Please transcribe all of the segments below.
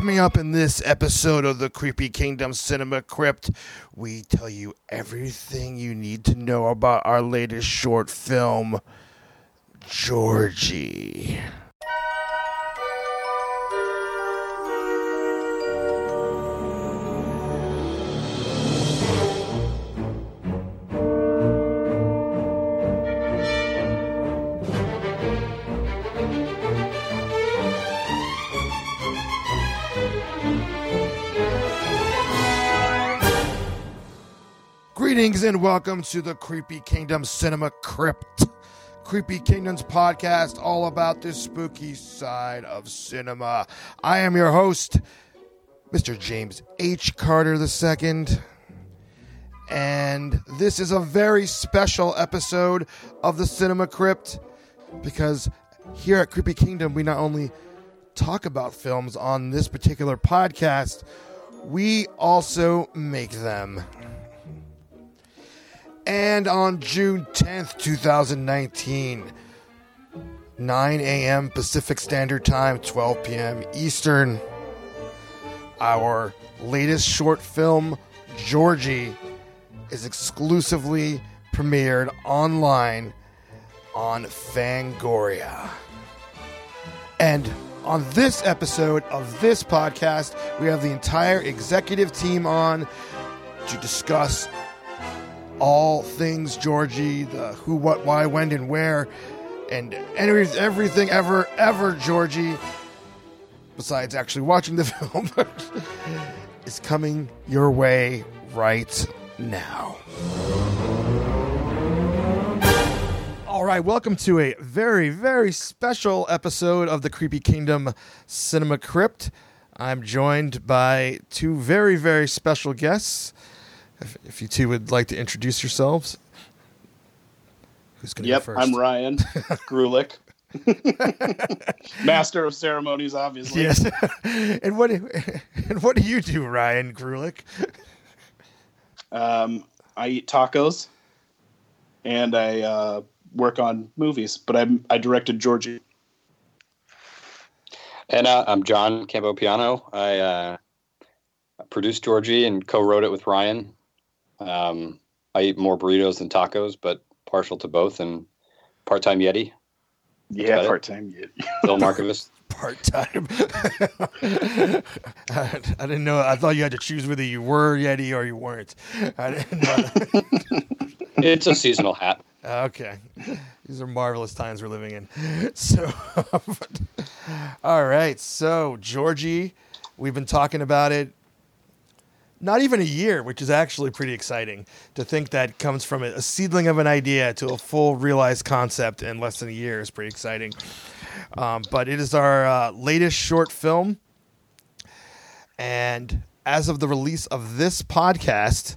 Coming up in this episode of the Creepy Kingdom Cinema Crypt, we tell you everything you need to know about our latest short film, Georgie. Greetings and welcome to the Creepy Kingdom Cinema Crypt. Creepy Kingdoms podcast, all about the spooky side of cinema. I am your host, Mr. James H. Carter II. And this is a very special episode of the Cinema Crypt because here at Creepy Kingdom, we not only talk about films on this particular podcast, we also make them. And on June 10th, 2019, 9 a.m. Pacific Standard Time, 12 p.m. Eastern, our latest short film, Georgie, is exclusively premiered online on Fangoria. And on this episode of this podcast, we have the entire executive team on to discuss all things Georgie, the who, what, why, when, and where, and every, everything ever, ever Georgie, besides actually watching the film, is coming your way right now. All right, welcome to a very, very special episode of the Creepy Kingdom Cinema Crypt. I'm joined by two very, very special guests. If, if you two would like to introduce yourselves, who's going to Yep, go 1st I'm Ryan Grulich. Master of ceremonies, obviously. Yes. and what and what do you do, Ryan Grulich? Um, I eat tacos, and I uh, work on movies. But I'm I directed Georgie. And uh, I'm John Campopiano. I uh, produced Georgie and co-wrote it with Ryan. Um, I eat more burritos than tacos, but partial to both and part-time Yeti. Yeah, part time. Yeti. Bill Markovich. Part time. I, I didn't know. I thought you had to choose whether you were Yeti or you weren't. I didn't know. it's a seasonal hat. Okay. These are marvelous times we're living in. So, all right. So, Georgie, we've been talking about it not even a year, which is actually pretty exciting to think that comes from a seedling of an idea to a full realized concept in less than a year is pretty exciting. Um, but it is our uh, latest short film. And as of the release of this podcast,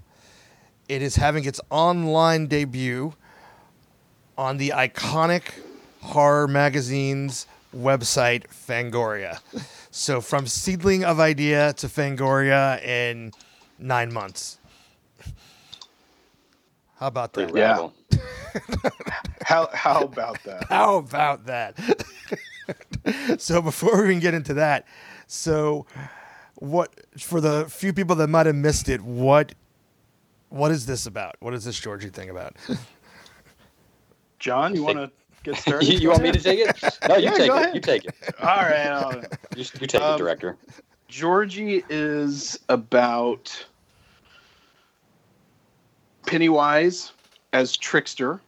it is having its online debut on the iconic horror magazine's website, Fangoria. So from seedling of idea to Fangoria in nine months. How about that? Yeah. How how about that? How about that? so before we even get into that, so what for the few people that might have missed it, what what is this about? What is this Georgie thing about? John, you want to get started? you, you want me to take it? No, you Yeah, take go it. ahead. You take it. All right. You, you take Um, it, director. Georgie is about Pennywise as trickster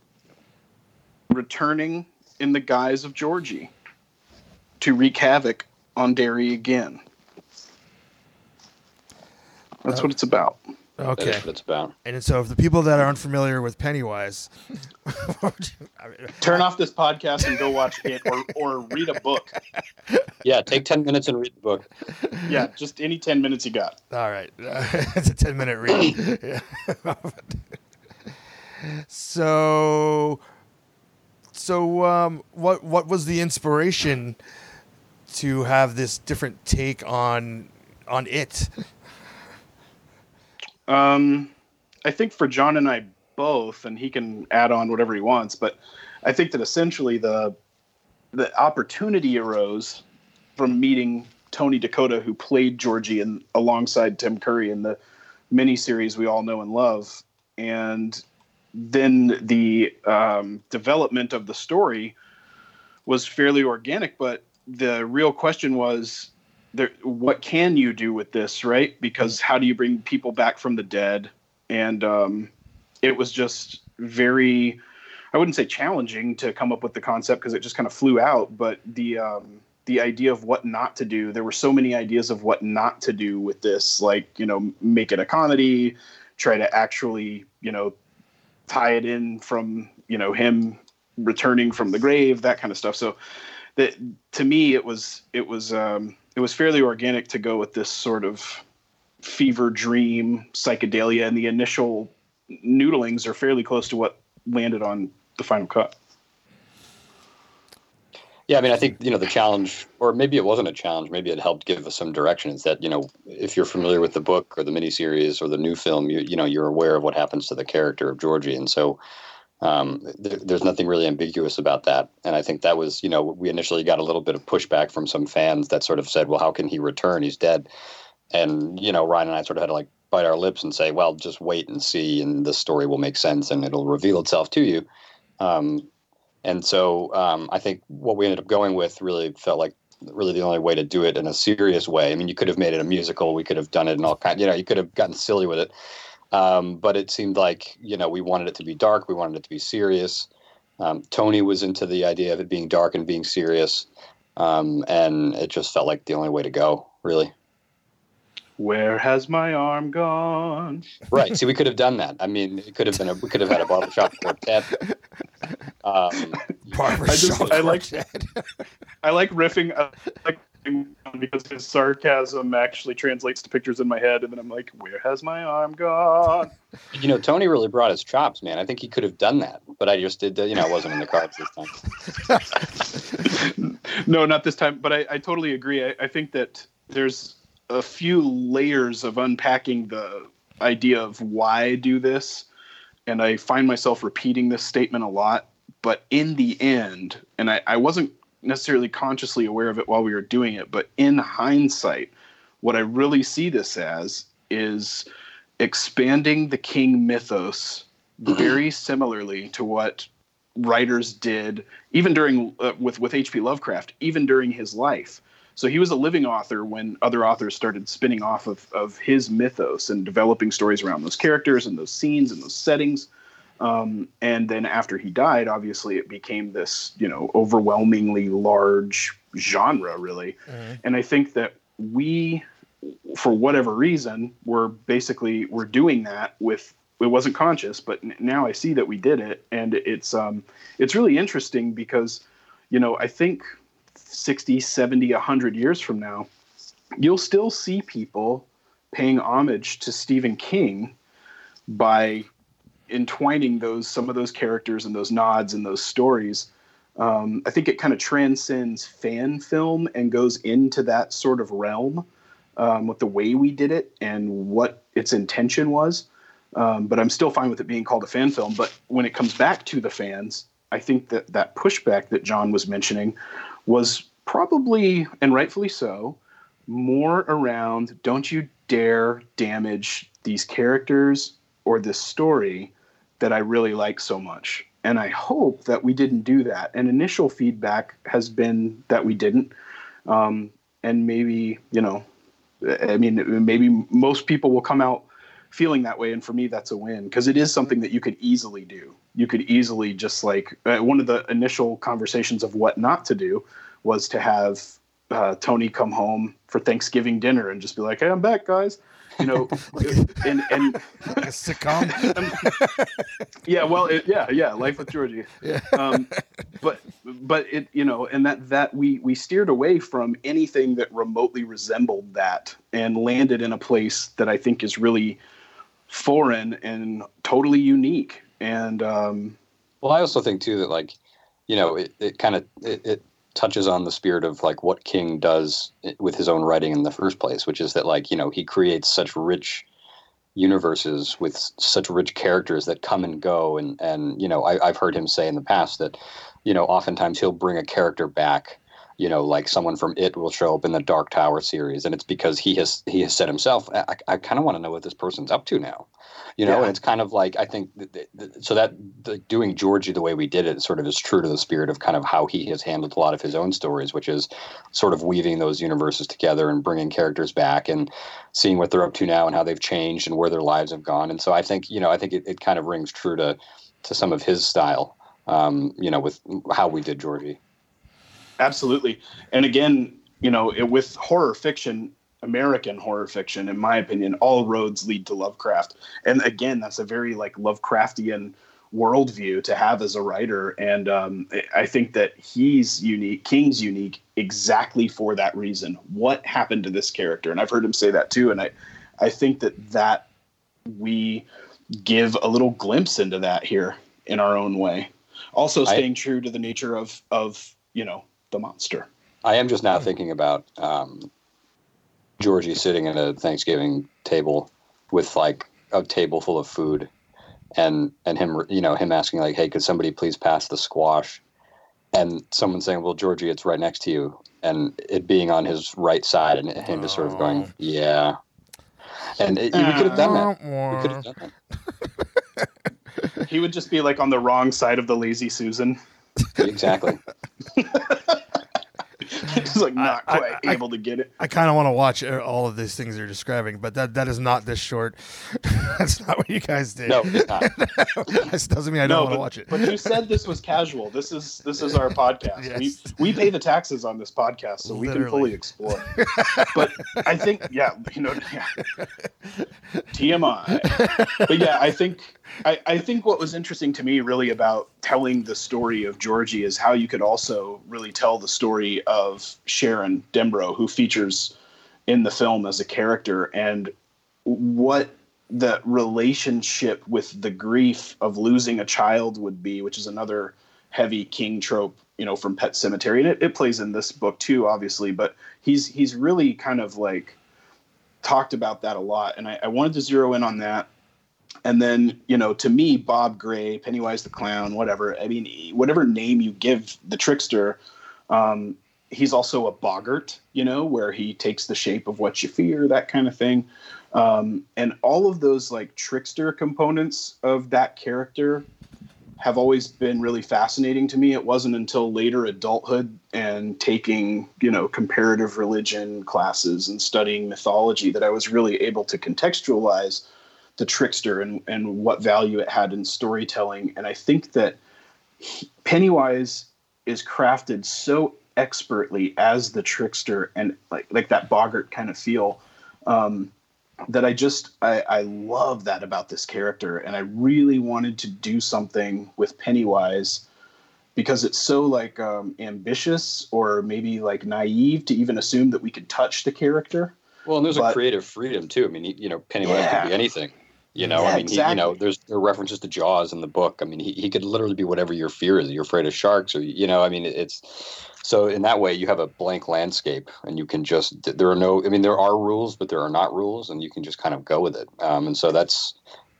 returning in the guise of Georgie to wreak havoc on Derry again. That's what it's about. Okay. That's what it's about. And so, if the people that are unfamiliar with Pennywise, Turn off this podcast and go watch it or, or read a book. Yeah, take 10 minutes and read the book. Yeah, just any 10 minutes you got. all right, it's a ten minute read. Yeah. So, so um, what what was the inspiration to have this different take on on it? Um, I think for John and I both, and he can add on whatever he wants, but I think that essentially the the opportunity arose from meeting Tony Dakota, who played Georgie in, alongside Tim Curry in the miniseries we all know and love. And then the um, development of the story was fairly organic, but the real question was there, what can you do with this, right? Because how do you bring people back from the dead? And um, it was just very, I wouldn't say challenging to come up with the concept because it just kind of flew out, but the um, the idea of what not to do. There were so many ideas of what not to do with this, like you know, make it a comedy, try to actually you know tie it in from you know him returning from the grave, that kind of stuff. So that to me, it was it was um, it was fairly organic to go with this sort of fever dream psychedelia, and the initial noodlings are fairly close to what landed on the final cut. Yeah, I mean, I think you know the challenge, or maybe it wasn't a challenge. Maybe it helped give us some direction. Is that you know if you're familiar with the book or the miniseries or the new film, you you know you're aware of what happens to the character of Georgie, and so um, th- there's nothing really ambiguous about that. And I think that was you know we initially got a little bit of pushback from some fans that sort of said, well, how can he return? He's dead. And you know Ryan and I sort of had to like bite our lips and say, well, just wait and see, and the story will make sense and it'll reveal itself to you. Um, and so um, I think what we ended up going with really felt like really the only way to do it in a serious way. I mean, you could have made it a musical. We could have done it in all kind. You know, you could have gotten silly with it. Um, but it seemed like you know we wanted it to be dark. We wanted it to be serious. Um, Tony was into the idea of it being dark and being serious, um, and it just felt like the only way to go. Really. Where has my arm gone? Right. See, we could have done that. I mean, it could have been a we could have had a barbershop quartet. Um, Barbershop I just- I like- I like riffing. I like because his sarcasm actually translates to pictures in my head, and then I'm like, "Where has my arm gone?" you know, Tony really brought his chops, man. I think he could have done that, but I just did. You know, I wasn't in the cards this time. no, not this time. But I, I totally agree. I, I think that there's a few layers of unpacking the idea of why I do this, and I find myself repeating this statement a lot. But in the end, and I, I wasn't necessarily consciously aware of it while we were doing it, but in hindsight, what I really see this as is expanding the king mythos very similarly to what writers did even during uh, with with H.P. Lovecraft, even during his life. So he was a living author when other authors started spinning off of, of his mythos and developing stories around those characters and those scenes and those settings. Um, and then after he died, obviously it became this, you know, overwhelmingly large genre, really. Mhm. And I think that we, for whatever reason, were basically we're doing that with. It wasn't conscious, but now I see that we did it, and it's um, it's really interesting because, you know, I think 60, 70, 100 years from now, you'll still see people paying homage to Stephen King by entwining those some of those characters and those nods and those stories. Um, I think it kind of transcends fan film and goes into that sort of realm um, with the way we did it and what its intention was. Um, but I'm still fine with it being called a fan film. But when it comes back to the fans, I think that that pushback that John was mentioning was probably, and rightfully so, more around don't you dare damage these characters or this story that I really like so much. And I hope that we didn't do that. And initial feedback has been that we didn't. Um, and maybe, you know, I mean, maybe most people will come out feeling that way. And for me, that's a win because it is something that you could easily do. You could easily just like uh, one of the initial conversations of what not to do was to have uh, Tony come home for Thanksgiving dinner and just be like, "Hey, I'm back, guys." You know, and and like a sitcom. yeah, well, it, yeah, yeah, Life with Georgie. yeah. Um, but but it you know, and that that we we steered away from anything that remotely resembled that and landed in a place that I think is really foreign and totally unique. And um, Well, I also think too that like, you know, it, it kind of it, it touches on the spirit of like what King does with his own writing in the first place, which is that like you know he creates such rich universes with such rich characters that come and go, and and you know I, I've heard him say in the past that you know oftentimes he'll bring a character back you know, like someone from It will show up in the Dark Tower series, and it's because he has he has said himself, I, I kind of want to know what this person's up to now, you know. Yeah. And it's kind of like I think th- th- th- so that the, doing Georgie the way we did it sort of is true to the spirit of kind of how he has handled a lot of his own stories, which is sort of weaving those universes together and bringing characters back and seeing what they're up to now and how they've changed and where their lives have gone. And so I think you know I think it, it kind of rings true to to some of his style, um, you know, with how we did Georgie. Absolutely. And again, you know, it, with horror fiction, American horror fiction, in my opinion, all roads lead to Lovecraft. And again, that's a very like Lovecraftian worldview to have as a writer. And um, I think that he's unique, King's unique exactly for that reason. What happened to this character? And I've heard him say that too. And I, I think that that we give a little glimpse into that here in our own way. Also I- staying true to the nature of, of, you know, the monster. I am just now thinking about um, Georgie sitting at a Thanksgiving table with like a table full of food, and and him you know him asking like, "Hey, could somebody please pass the squash?" And someone saying, "Well, Georgie, it's right next to you," and it being on his right side, and him just sort of going, "Yeah." And it, we could have done that. We could have done that. He would just be like on the wrong side of the lazy Susan. Exactly. He's like not I- quite I- able to get it. I kind of want to watch uh, all of these things you're describing, but that that is not this short. That's not what you guys did. No, it's not. this doesn't mean I don't want to watch it. but you said this was casual. This is this is our podcast. Yes. We we pay the taxes on this podcast, so we can fully explore. but I think, yeah, you know, yeah. TMI. But yeah, I think I, I think what was interesting to me really about telling the story of Georgie is how you could also really tell the story of Sharon Denbrough, who features in the film as a character, and what the relationship with the grief of losing a child would be, which is another heavy king trope, you know, from Pet Sematary, and it, it plays in this book too, obviously. But he's he's really kind of like talked about that a lot, and I, I wanted to zero in on that. And then, you know, to me, Bob Gray, Pennywise the Clown, whatever. I mean, whatever name you give the trickster, um, he's also a boggart, you know, where he takes the shape of what you fear, that kind of thing. Um, and all of those like trickster components of that character have always been really fascinating to me. It wasn't until later adulthood and taking, you know, comparative religion classes and studying mythology that I was really able to contextualize the trickster and, and what value it had in storytelling. And I think that Pennywise is crafted so expertly as the trickster and like like that boggart kind of feel um, that I just I, I love that about this character, and I really wanted to do something with Pennywise because it's so like um, ambitious or maybe like naive to even assume that we could touch the character. Well, and there's a creative freedom too. I mean, you know, Pennywise Yeah. could be anything. You know, Yeah, I mean, he, you know, there's there are references to Jaws in the book. I mean, he, he could literally be whatever your fear is. You're afraid of sharks, or you know, I mean, it's so in that way you have a blank landscape, and you can just there are no. I mean, there are rules, but there are not rules, and you can just kind of go with it. Um, and so that's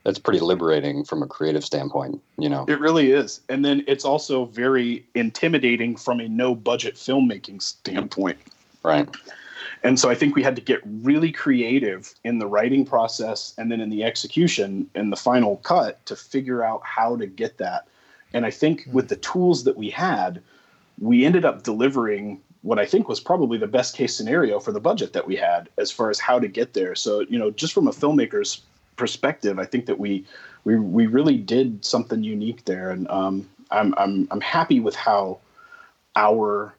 that's pretty liberating from a creative standpoint. You know, It really is, and then it's also very intimidating from a no budget filmmaking standpoint. right? And so I think we had to get really creative in the writing process and then in the execution and the final cut to figure out how to get that. And I think with the tools that we had, we ended up delivering what I think was probably the best case scenario for the budget that we had as far as how to get there. So, you know, just from a filmmaker's perspective, I think that we we we really did something unique there. And um, I'm I'm I'm happy with how our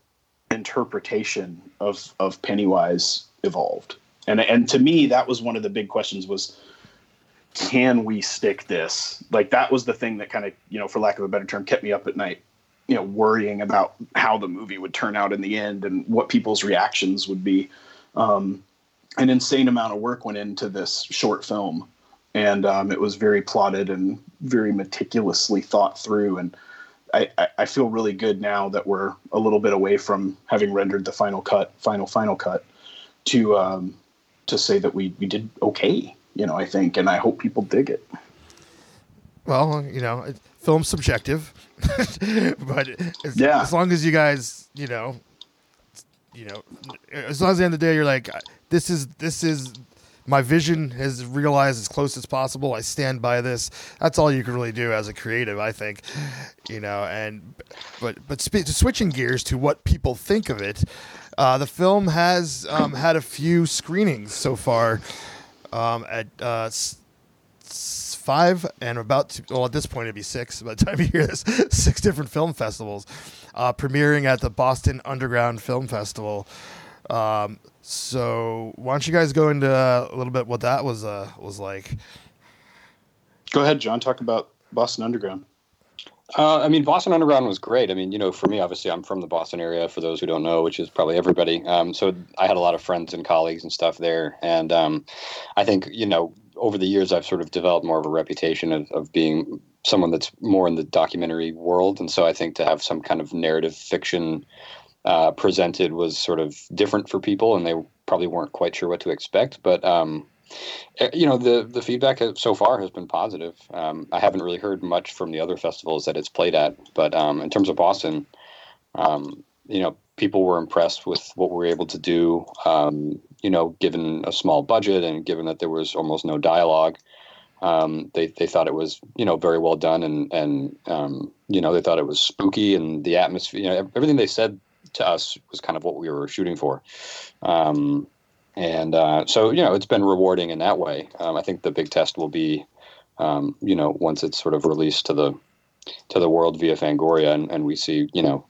interpretation of of Pennywise evolved. And and to me, that was one of the big questions: was can we stick this? Like that was the thing that kind of you know, for lack of a better term, kept me up at night. You know, worrying about how the movie would turn out in the end and what people's reactions would be. Um, an insane amount of work went into this short film, and um, it was very plotted and very meticulously thought through. And I, I, feel really good now that we're a little bit away from having rendered the final cut, final final cut, to um, to say that we we did okay. You know, I think, and I hope people dig it. Well, you know, it- film's subjective, but as, Yeah. as long as you guys, you know, you know, as long as at the end of the day you're like, this is this is my vision has realized as close as possible. I stand by this. That's all you can really do as a creative, I think. You know, and but but sp- switching gears to what people think of it, uh, the film has um, had a few screenings so far um, at uh, s- s- five and about to, well at this point it'd be six by the time you hear this six different film festivals uh, premiering at the Boston Underground Film Festival. Um, so why don't you guys go into uh, a little bit what that was uh, was like? Go ahead, John. Talk about Boston Underground. Uh, I mean, Boston Underground was great. I mean, you know, for me, obviously, I'm from the Boston area. For those who don't know, which is probably everybody. Um, so I had a lot of friends and colleagues and stuff there, and um, I think you know, over the years, I've sort of developed more of a reputation of, of being someone that's more in the documentary world, and so I think to have some kind of narrative fiction uh, presented was sort of different for people, and they probably weren't quite sure what to expect. But um, eh, you know, the the feedback so far has been positive. Um, I haven't really heard much from the other festivals that it's played at, but um, in terms of Boston, um, you know, people were impressed with what we were able to do. Um, you know, given a small budget and given that there was almost no dialogue. Um, they they thought it was you know very well done and and um, you know they thought it was spooky and the atmosphere you know everything they said to us was kind of what we were shooting for. Um, and uh, so, you know, it's been rewarding in that way. Um, I think the big test will be, um, you know, once it's sort of released to the to the world via Fangoria, and, and we see, you know,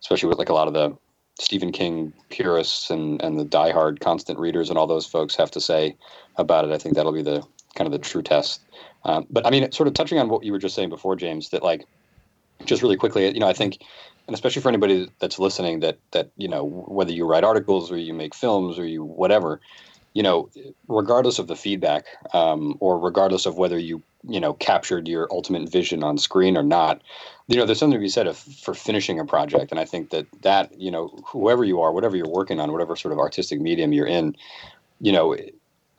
especially with like a lot of the Stephen King purists and and the diehard constant readers and all those folks have to say about it. I think that'll be the kind of the true test. Um, but I mean, sort of touching on what you were just saying before, James, that like just really quickly, you know, I think and especially for anybody that's listening that that you know whether you write articles or you make films or you whatever you know regardless of the feedback um, or regardless of whether you you know captured your ultimate vision on screen or not you know there's something to be said of, for finishing a project. And i think that that you know whoever you are whatever you're working on whatever sort of artistic medium you're in you know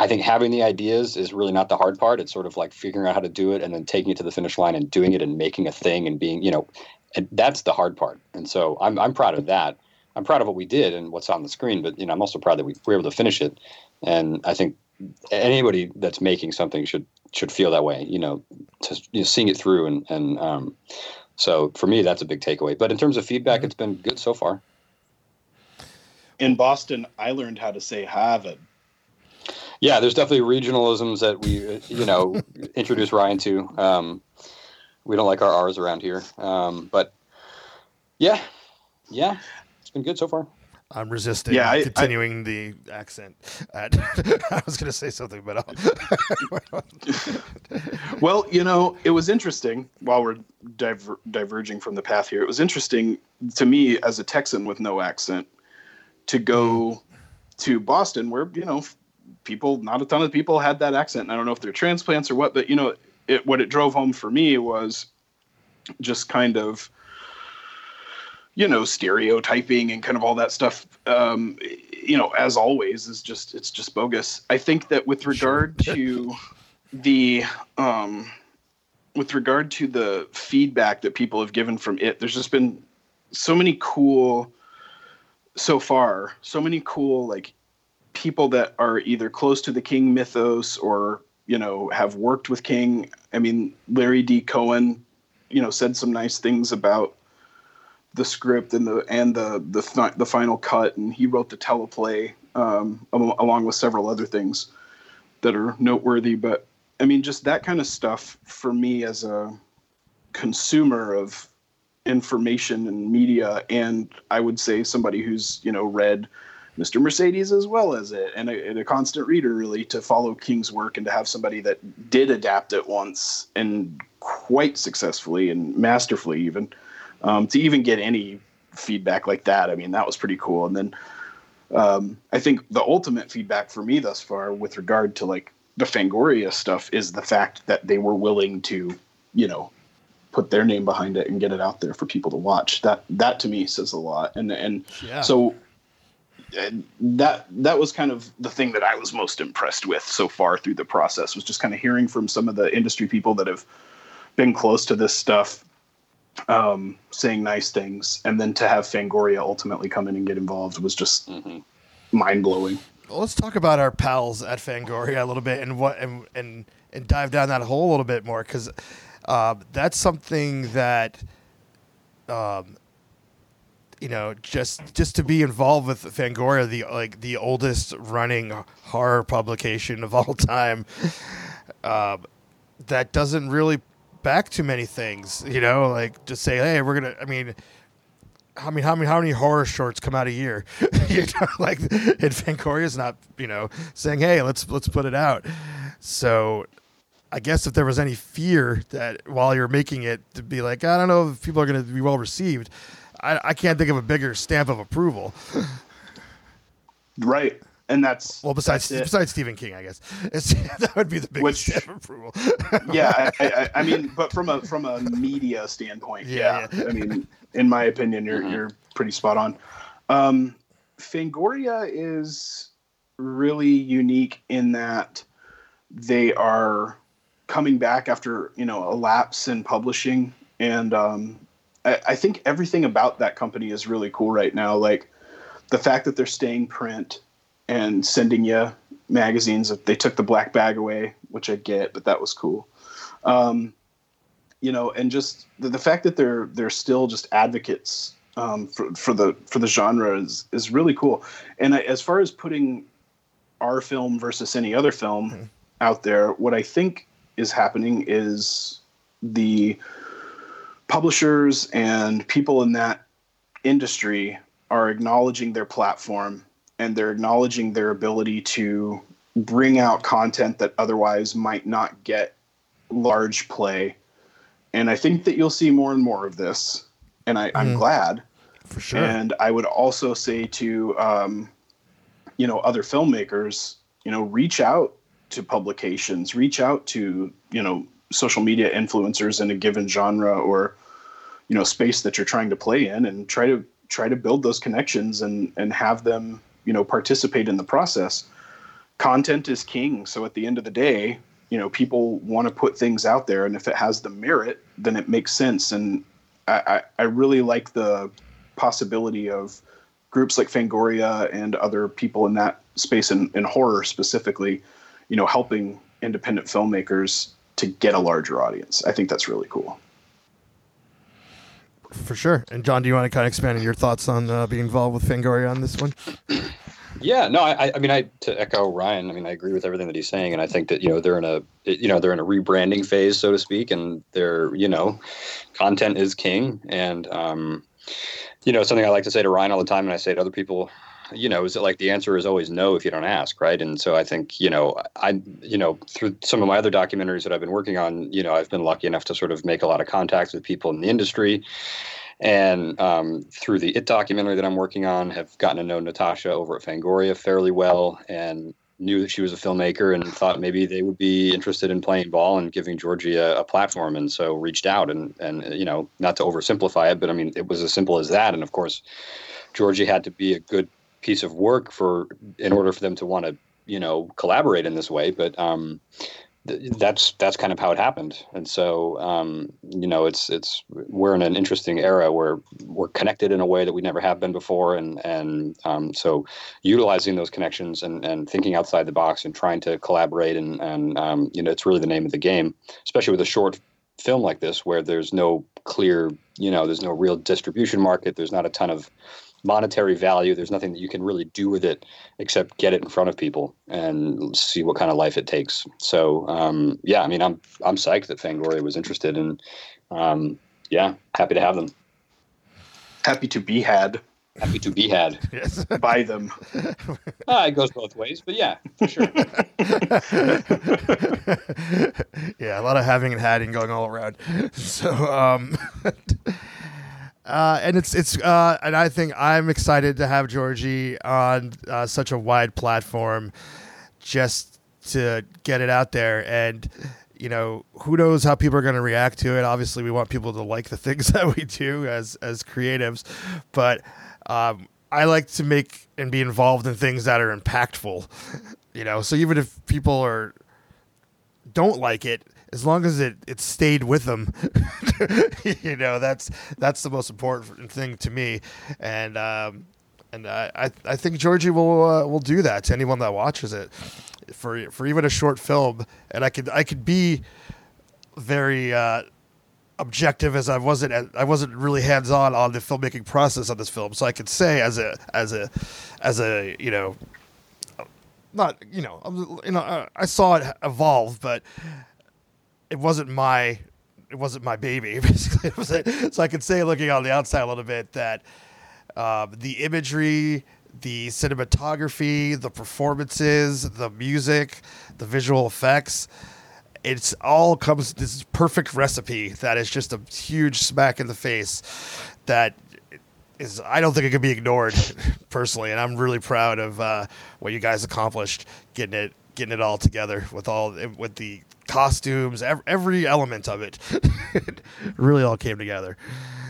I think having the ideas is really not the hard part. It's sort of like figuring out how to do it and then taking it to the finish line and doing it and making a thing and being, you know, and that's the hard part. And so I'm I'm proud of that. I'm proud of what we did and what's on the screen, but you know, I'm also proud that we were able to finish it. And I think anybody that's making something should should feel that way. You know, to you know, seeing it through and and um, so for me, that's a big takeaway. But in terms of feedback, mm-hmm. it's been good so far. In Boston, I learned how to say Harvard. Yeah, there's definitely regionalisms that we, you know, introduce Ryan to. Um, we don't like our R's around here. Um, but yeah, yeah, it's been good so far. I'm resisting yeah, I, continuing I, the accent. At, I was going to say something, but well, you know, it was interesting. While we're diver- diverging from the path here, it was interesting to me as a Texan with no accent to go hmm. to Boston, where you know, people, not a ton of people had that accent. And I don't know if they're transplants or what, but you know, it, what it drove home for me was just kind of you know stereotyping and kind of all that stuff um, you know as always is just it's just bogus i think that with regard to the um, with regard to the feedback that people have given from it there's just been so many cool so far so many cool like people that are either close to the king mythos or you know have worked with king. I mean larry d. Cohen you know said some nice things about the script and the and the the, the final cut and he wrote the teleplay um, along with several other things that are noteworthy. But i mean just that kind of stuff for me as a consumer of information and media and i would say somebody who's you know read Mr. Mercedes as well as it, and a, and a, constant reader really to follow King's work and to have somebody that did adapt it once and quite successfully and masterfully even um, to even get any feedback like that. I mean, that was pretty cool. And then um, I think the ultimate feedback for me thus far with regard to like the Fangoria stuff is the fact that they were willing to, you know, put their name behind it and get it out there for people to watch. That that to me says a lot. And and yeah. so that that was kind of the thing that I was most impressed with so far through the process was just kind of hearing from some of the industry people that have been close to this stuff um, saying nice things, and then to have Fangoria ultimately come in and get involved was just Mm-hmm. mind blowing. Well, let's talk about our pals at Fangoria a little bit and what and and, and dive down that hole a little bit more because uh, that's something that um, you know just just to be involved with Fangoria, the like the oldest running horror publication of all time. Uh, that doesn't really back too many things, you know, like just say, hey, we're gonna. I mean, I mean, how many how many horror shorts come out a year? you know, like and Fangoria's not, you know, saying, "Hey, let's let's put it out." So, I guess if there was any fear that while you're making it to be like, I don't know if people are going to be well received, I, I can't think of a bigger stamp of approval. Right, and that's Well, besides that's besides Stephen King, I guess it's, that would be the biggest Which- stamp of approval. yeah, I, I, I mean, but from a from a media standpoint, Yeah, yeah, I mean, in my opinion, you're Mhm. you're pretty spot on. Um, Fangoria is really unique in that they are coming back after you know a lapse in publishing, and um, I, I think everything about that company is really cool right now. Like the fact that they're staying print and sending you magazines. They took the black bag away, which I get, but that was cool. Um, you know, and just the, the fact that they're they're still just advocates um, for for the for the genre is is really cool. And I, as far as putting our film versus any other film Mhm. out there, what I think is happening is the publishers and people in that industry are acknowledging their platform and they're acknowledging their ability to bring out content that otherwise might not get large play. And I think that you'll see more and more of this. And I, I'm Mm. glad. For sure. And I would also say to, um, you know, other filmmakers, you know, reach out to publications, reach out to, you know, social media influencers in a given genre or, you know, space that you're trying to play in and try to try to build those connections and and have them, you know, participate in the process. Content is king. So at the end of the day, you know, people want to put things out there and if it has the merit, then it makes sense. And I, I, I really like the possibility of groups like Fangoria and other people in that space in, in horror specifically, you know, helping independent filmmakers to get a larger audience. I think that's really cool. For sure. And John, do you want to kind of expand on your thoughts on uh, being involved with Fangoria on this one? Yeah, no, I, I mean, I to echo Ryan. I mean, I agree with everything that he's saying, and I think that you know they're in a you know they're in a rebranding phase, so to speak, and they're you know, content is king, and um, you know something I like to say to Ryan all the time, and I say to other people, you know, is that like the answer is always no if you don't ask, right? And so I think you know I you know through some of my other documentaries that I've been working on, you know, I've been lucky enough to sort of make a lot of contacts with people in the industry. And um, through the It documentary that I'm working on, have gotten to know Natasha over at Fangoria fairly well, and knew that she was a filmmaker, and thought maybe they would be interested in playing ball and giving Georgie a, a platform, and so reached out, and and you know, not to oversimplify it, but I mean, it was as simple as that, and of course, Georgie had to be a good piece of work for in order for them to want to you know collaborate in this way, but um, th- that's that's kind of how it happened. And so um, you know it's it's we're in an interesting era where we're connected in a way that we never have been before and and um, so utilizing those connections and and thinking outside the box and trying to collaborate and and um, you know it's really the name of the game especially with a short film like this where there's no clear you know there's no real distribution market there's not a ton of monetary value there's nothing that you can really do with it except get it in front of people and see what kind of life it takes. So um, yeah, I mean, I'm I'm psyched that Fangoria was interested, and um, yeah, happy to have them. Happy to be had Happy to be had. Yes. by them. Uh, it goes both ways, but yeah, for sure. yeah, a lot of having and having going all around. So, um, uh, and it's it's uh, and I think I'm excited to have Georgie on uh, such a wide platform, just to get it out there and. You know, who knows how people are going to react to it? Obviously, we want people to like the things that we do as as creatives, but um, I like to make and be involved in things that are impactful. You know, so even if people are don't like it, as long as it, it stayed with them, you know, that's that's the most important thing to me. And um, and I, I, I think Georgie will uh, will do that to anyone that watches it for for even a short film. And I could I could be very uh, objective as I wasn't I wasn't really hands on on the filmmaking process of this film, so I could say as a as a as a you know not you know you know I saw it evolve, but it wasn't my it wasn't my baby basically. so I could say looking on the outside a little bit that um, the imagery, the cinematography, the performances, the music, the visual effects it's all comes this perfect recipe that is just a huge smack in the face that is I don't think it can be ignored personally, and I'm really proud of uh, what you guys accomplished getting it getting it all together with all with the costumes, every, every element of it. it really all came together.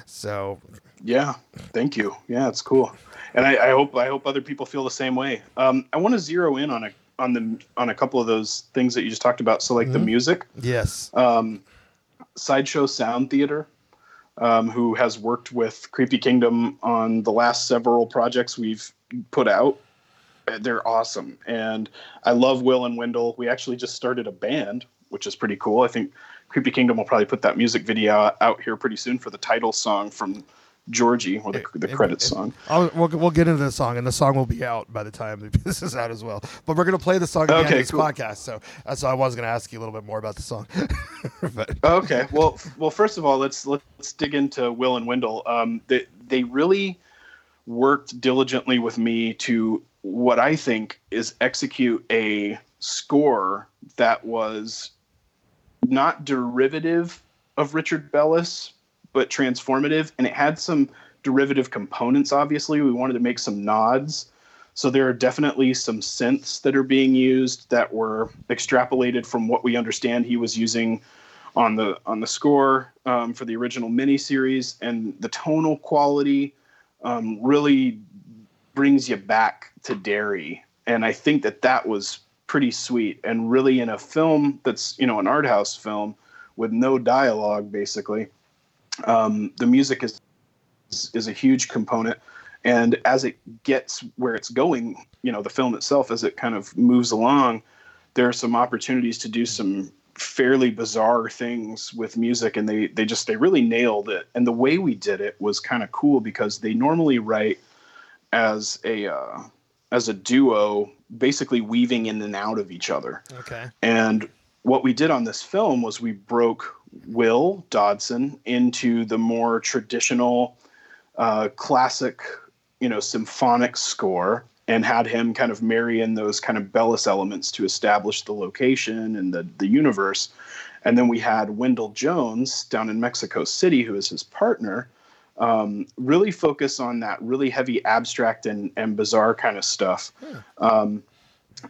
So yeah, thank you. Yeah, it's cool, and I, I hope I hope other people feel the same way. Um, I want to zero in on a on the on a couple of those things that you just talked about. So like mm-hmm. the music. Yes. Um, Sideshow Sound Theater, um, who has worked with Creepy Kingdom on the last several projects we've put out. They're awesome, and I love Will and Wendell. We actually just started a band, which is pretty cool. I think Creepy Kingdom will probably put that music video out here pretty soon for the title song from Georgie or the, the credits song. I'll, we'll, we'll get into the song, and the song will be out by the time this is out as well. But we're going to play the song okay, this cool. podcast. So that's why I was going to ask you a little bit more about the song. but. Okay. Well, well, first of all, let's let's dig into Will and Wendell. Um, they they really worked diligently with me to what I think is execute a score that was not derivative of Richard Bellis, but transformative, and it had some derivative components. Obviously, we wanted to make some nods. So there are definitely some synths that are being used that were extrapolated from what we understand he was using on the on the score um, for the original miniseries, and the tonal quality um, really brings you back to Derry. And I think that that was pretty sweet, and really in a film that's you know an art house film with no dialogue, basically um, the music is is a huge component. And as it gets where it's going you know the film itself as it kind of moves along there are some opportunities to do some fairly bizarre things with music. And they they just they really nailed it. And the way we did it was kind of cool because they normally write as a uh, as a duo basically weaving in and out of each other okay and what we did on this film was we broke Will Dodson into the more traditional, uh, classic, you know, symphonic score and had him kind of marry in those kind of Bellis elements to establish the location and the, the universe. And then we had Wendell Jones down in Mexico City, who is his partner, um, really focus on that really heavy abstract and, and bizarre kind of stuff. Hmm. Um,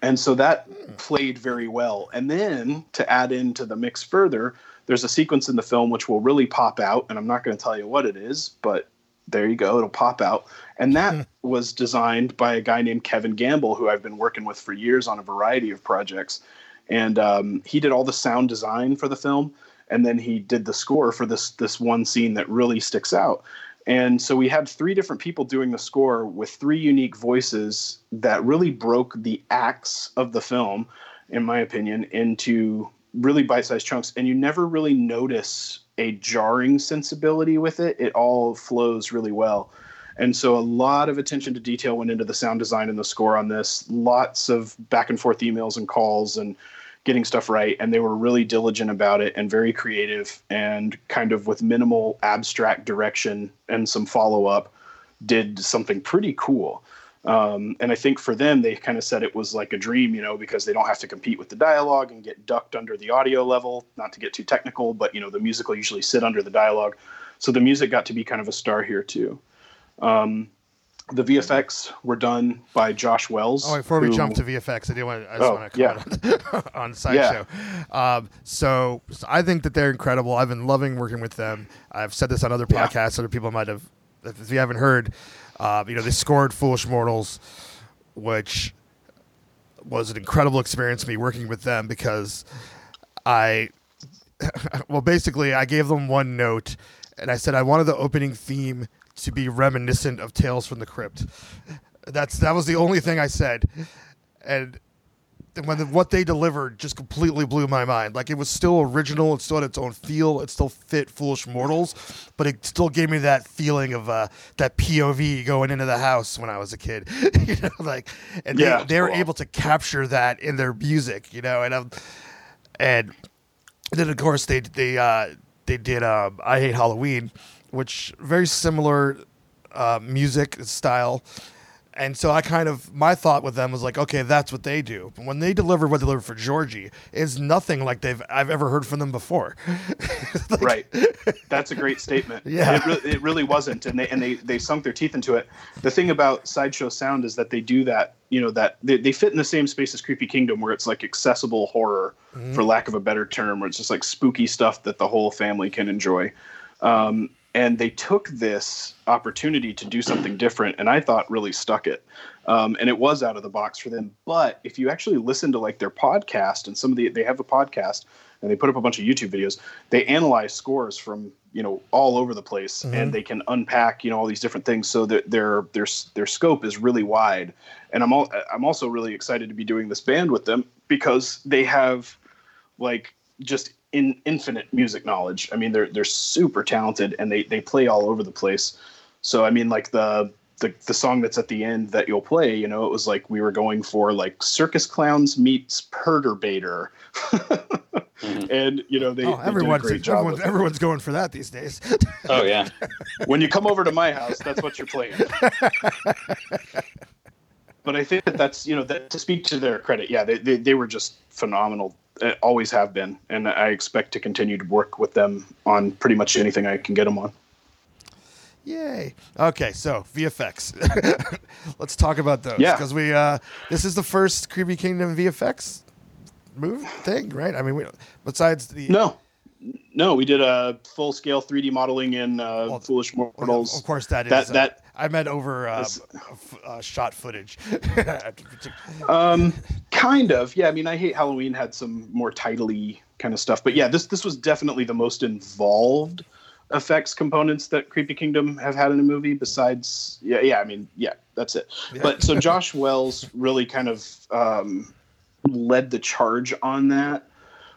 and so that played very well. And then to add into the mix further, there's a sequence in the film which will really pop out, and I'm not going to tell you what it is, but there you go, it'll pop out. And that was designed by a guy named Kevin Gamble, who I've been working with for years on a variety of projects. And um, he did all the sound design for the film, and then he did the score for this this one scene that really sticks out. And so we had three different people doing the score with three unique voices that really broke the acts of the film, in my opinion, into really bite-sized chunks. And you never really notice a jarring sensibility with it. It all flows really well. And so a lot of attention to detail went into the sound design and the score on this. Lots of back and forth emails and calls and getting stuff right and they were really diligent about it and very creative and kind of with minimal abstract direction and some follow up did something pretty cool. Um, and i think for them they kind of said it was like a dream you know because they don't have to compete with the dialogue and get ducked under the audio level not to get too technical but you know the music will usually sit under the dialogue. So the music got to be kind of a star here too. Um, the VFX were done by Josh Wells. Oh, before who, we jump to VFX, I do want to, I just oh, want to comment yeah. on, on Sideshow. Yeah. Um, so, so, I think that they're incredible. I've been loving working with them. I've said this on other podcasts. Yeah. Other people might have, if you haven't heard, uh, you know, they scored Foolish Mortals, which was an incredible experience for me working with them because I well, basically, I gave them one note, and I said I wanted the opening theme to be reminiscent of Tales from the Crypt. That's that was the only thing I said, and when the, what they delivered just completely blew my mind. Like it was still original, it still had its own feel, it still fit Foolish Mortals, but it still gave me that feeling of uh, that POV going into the house when I was a kid. you know, like and Yeah, they, they were cool. able to capture that in their music. You know, and um, and then of course they they uh, they did um, I Hate Halloween, which very similar uh, music style. And so I kind of my thought with them was like, okay, that's what they do. But when they deliver what they delivered for Georgie, it's nothing like they've I've ever heard from them before. Like, right that's a great statement Yeah. it, re- it really wasn't and they and they they sunk their teeth into it the thing about sideshow sound is that they do that you know that they, they fit in the same space as creepy kingdom where it's like accessible horror for lack of a better term where it's just like spooky stuff that the whole family can enjoy um, and they took this opportunity to do something different and i thought really stuck it. Um, and it was out of the box for them. But if you actually listen to like their podcast and some of the they have a podcast and they put up a bunch of youtube videos they analyze scores from you know all over the place and they can unpack you know all these different things. So that their their their scope is really wide. And i'm all, i'm also really excited to be doing this band with them because they have like just in infinite music knowledge. I mean, they're they're super talented and they they play all over the place. So I mean, like the the the song that's at the end that you'll play, you know, it was like we were going for like circus clowns meets perturbator, mm-hmm. and you know they, Oh, they did a everyone's great job. everyone's, everyone's going for that these days. Oh yeah. when you come over to my house, that's what you're playing. but I think that that's you know that to speak to their credit, yeah, they they, they were just phenomenal. Uh, Always have been, and I expect to continue to work with them on pretty much anything I can get them on. Yay. Okay, so VFX. Let's talk about those. Yeah. Because we uh this is the first Creepy Kingdom VFX move thing, right? I mean we besides the No, no, we did a full scale 3D modeling in uh, Well, Foolish Mortals. Of course that is that uh, that I meant over uh, uh, shot footage. Um, kind of. Yeah, I mean, I hate Halloween had some more titly kind of stuff, but yeah, this this was definitely the most involved effects components that Creepy Kingdom have had in a movie. Besides, yeah, yeah, I mean, yeah, that's it. Yeah. But so Josh Wells really kind of um, led the charge on that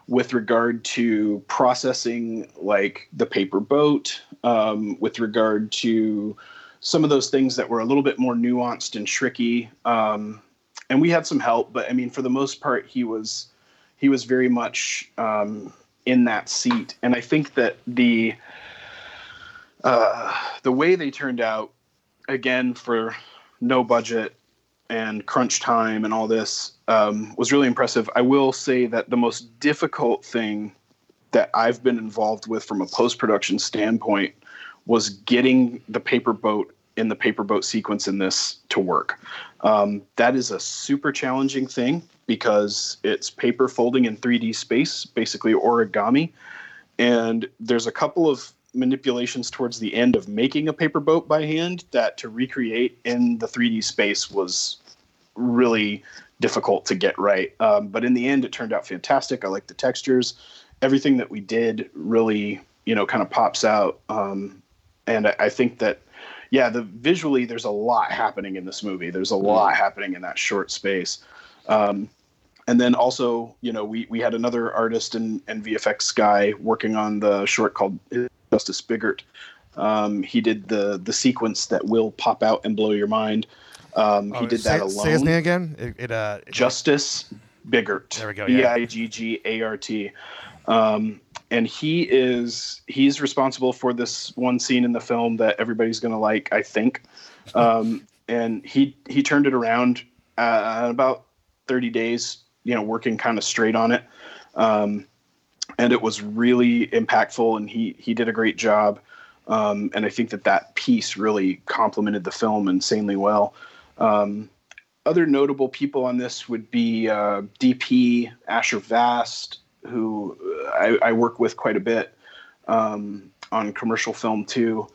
with regard to processing like the paper boat, um, with regard to some of those things that were a little bit more nuanced and tricky. Um, and we had some help, but I mean, for the most part, he was he was very much um, in that seat. And I think that the uh, the way they turned out, again for no budget and crunch time and all this, um, was really impressive. I will say that the most difficult thing that I've been involved with from a post production standpoint was getting the paper boat in the paper boat sequence in this to work. Um, that is a super challenging thing because it's paper folding in 3D space, basically origami. And there's a couple of manipulations towards the end of making a paper boat by hand that to recreate in the 3D space was really difficult to get right. Um, but in the end, it turned out fantastic. I like the textures. Everything that we did really, you know, kind of pops out. Um, and I, I think that, yeah, the visually there's a lot happening in this movie. There's a lot happening in that short space. Um, and then also, you know, we we had another artist and, and VFX guy working on the short called Justice Biggart. Um, he did the the sequence that will pop out and blow your mind. Um, he Oh, did say, that Say his name alone. again. It, it uh it- Justice Biggart. There we go, B. I G G A R T. Um, and he is he's responsible for this one scene in the film that everybody's going to like, I think. Um, and he he turned it around uh, about 30 days, you know, working kind of straight on it. Um, and it was really impactful, and he he did a great job. Um, and I think that that piece really complemented the film insanely well. Um, other notable people on this would be uh, DP Asher Vast, who uh, I, I work with quite a bit um, on commercial film too,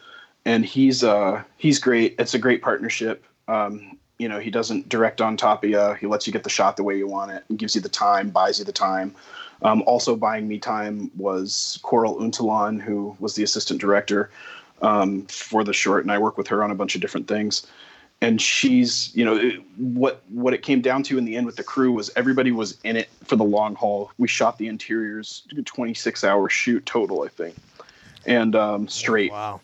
and he's uh, he's great. It's a great partnership. Um, You know, he doesn't direct on top of you. He lets you get the shot the way you want it and gives you the time, buys you the time. Um, also buying me time was Coral Untalan, who was the assistant director um, for the short, and I work with her on a bunch of different things. And she's, you know, it, what what it came down to in the end with the crew was everybody was in it for the long haul. We shot the interiors, 26 hour shoot total, I think, and um, straight. Wow.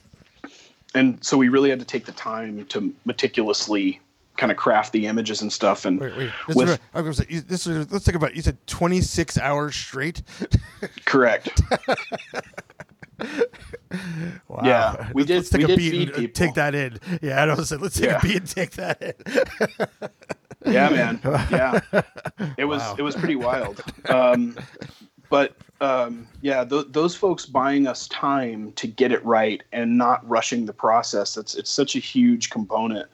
And so we really had to take the time to meticulously kind of craft the images and stuff. And Wait, wait. This with is, I was say, this is, let's think about. It. You said 26 hours straight. correct, Wow. Yeah, we Let's- did- Let's take we a did beat and people. take that in. Yeah, I don't know. So let's take Yeah. a beat and take that in. yeah, man, yeah, it was Wow. it was pretty wild. Um, but um, yeah, th- those folks buying us time to get it right and not rushing the process. That's it's such a huge component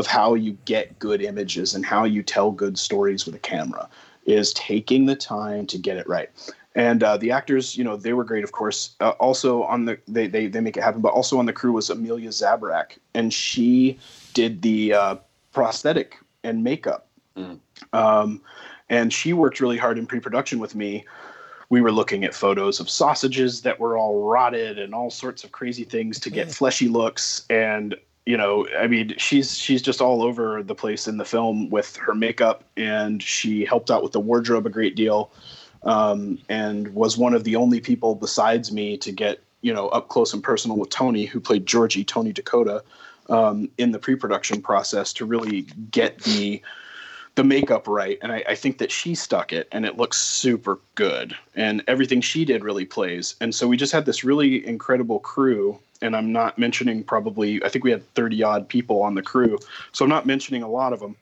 of how you get good images and how you tell good stories with a camera is taking the time to get it right. And uh, the actors, you know, they were great, of course. Uh, also on the they, they they make it happen, but also on the crew was Amelia Zabrak, and she did the uh, prosthetic and makeup. Um, and she worked really hard in pre-production with me. We were looking at photos of sausages that were all rotted and all sorts of crazy things to get fleshy looks. And you know, I mean, she's she's just all over the place in the film with her makeup, and she helped out with the wardrobe a great deal, um, and was one of the only people besides me to get you know up close and personal with Tony, who played Georgie, Tony Dakota, um, in the pre-production process to really get the the makeup right and I, I think that she stuck it and it looks super good. And everything she did really plays. And so we just had this really incredible crew and i'm not mentioning probably i think we had 30 odd people on the crew so i'm not mentioning a lot of them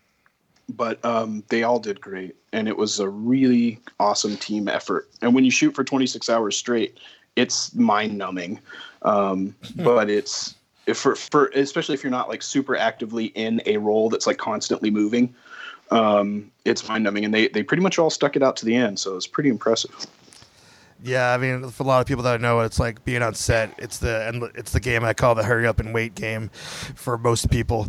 but um, they all did great and it was a really awesome team effort. And when you shoot for 26 hours straight it's mind numbing um, but it's if for, for especially if you're not like super actively in a role that's like constantly moving um, it's mind numbing, and they they pretty much all stuck it out to the end, so it's pretty impressive. Yeah, I mean, for a lot of people that I know what it's like being on set, it's the and it's the game I call the hurry up and wait game for most people.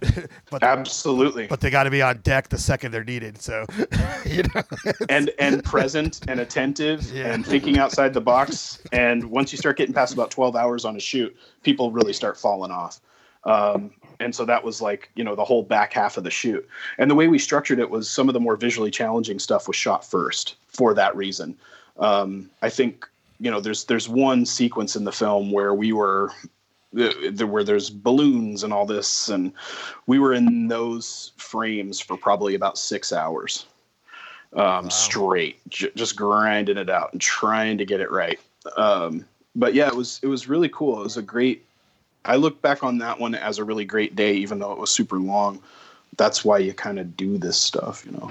but Absolutely, but they got to be on deck the second they're needed. So, you know, and and present and attentive Yeah. and thinking outside the box. And once you start getting past about twelve hours on a shoot, people really start falling off. Um, and so that was like you know the whole back half of the shoot. And the way we structured it was some of the more visually challenging stuff was shot first for that reason. Um, I think you know there's there's one sequence in the film where we were there the, where there's balloons and all this, and we were in those frames for probably about six hours um, straight, j- just grinding it out and trying to get it right. Um, but yeah, it was it was really cool. It was a great. I look back on that one as a really great day, even though it was super long. That's why you kind of do this stuff, you know.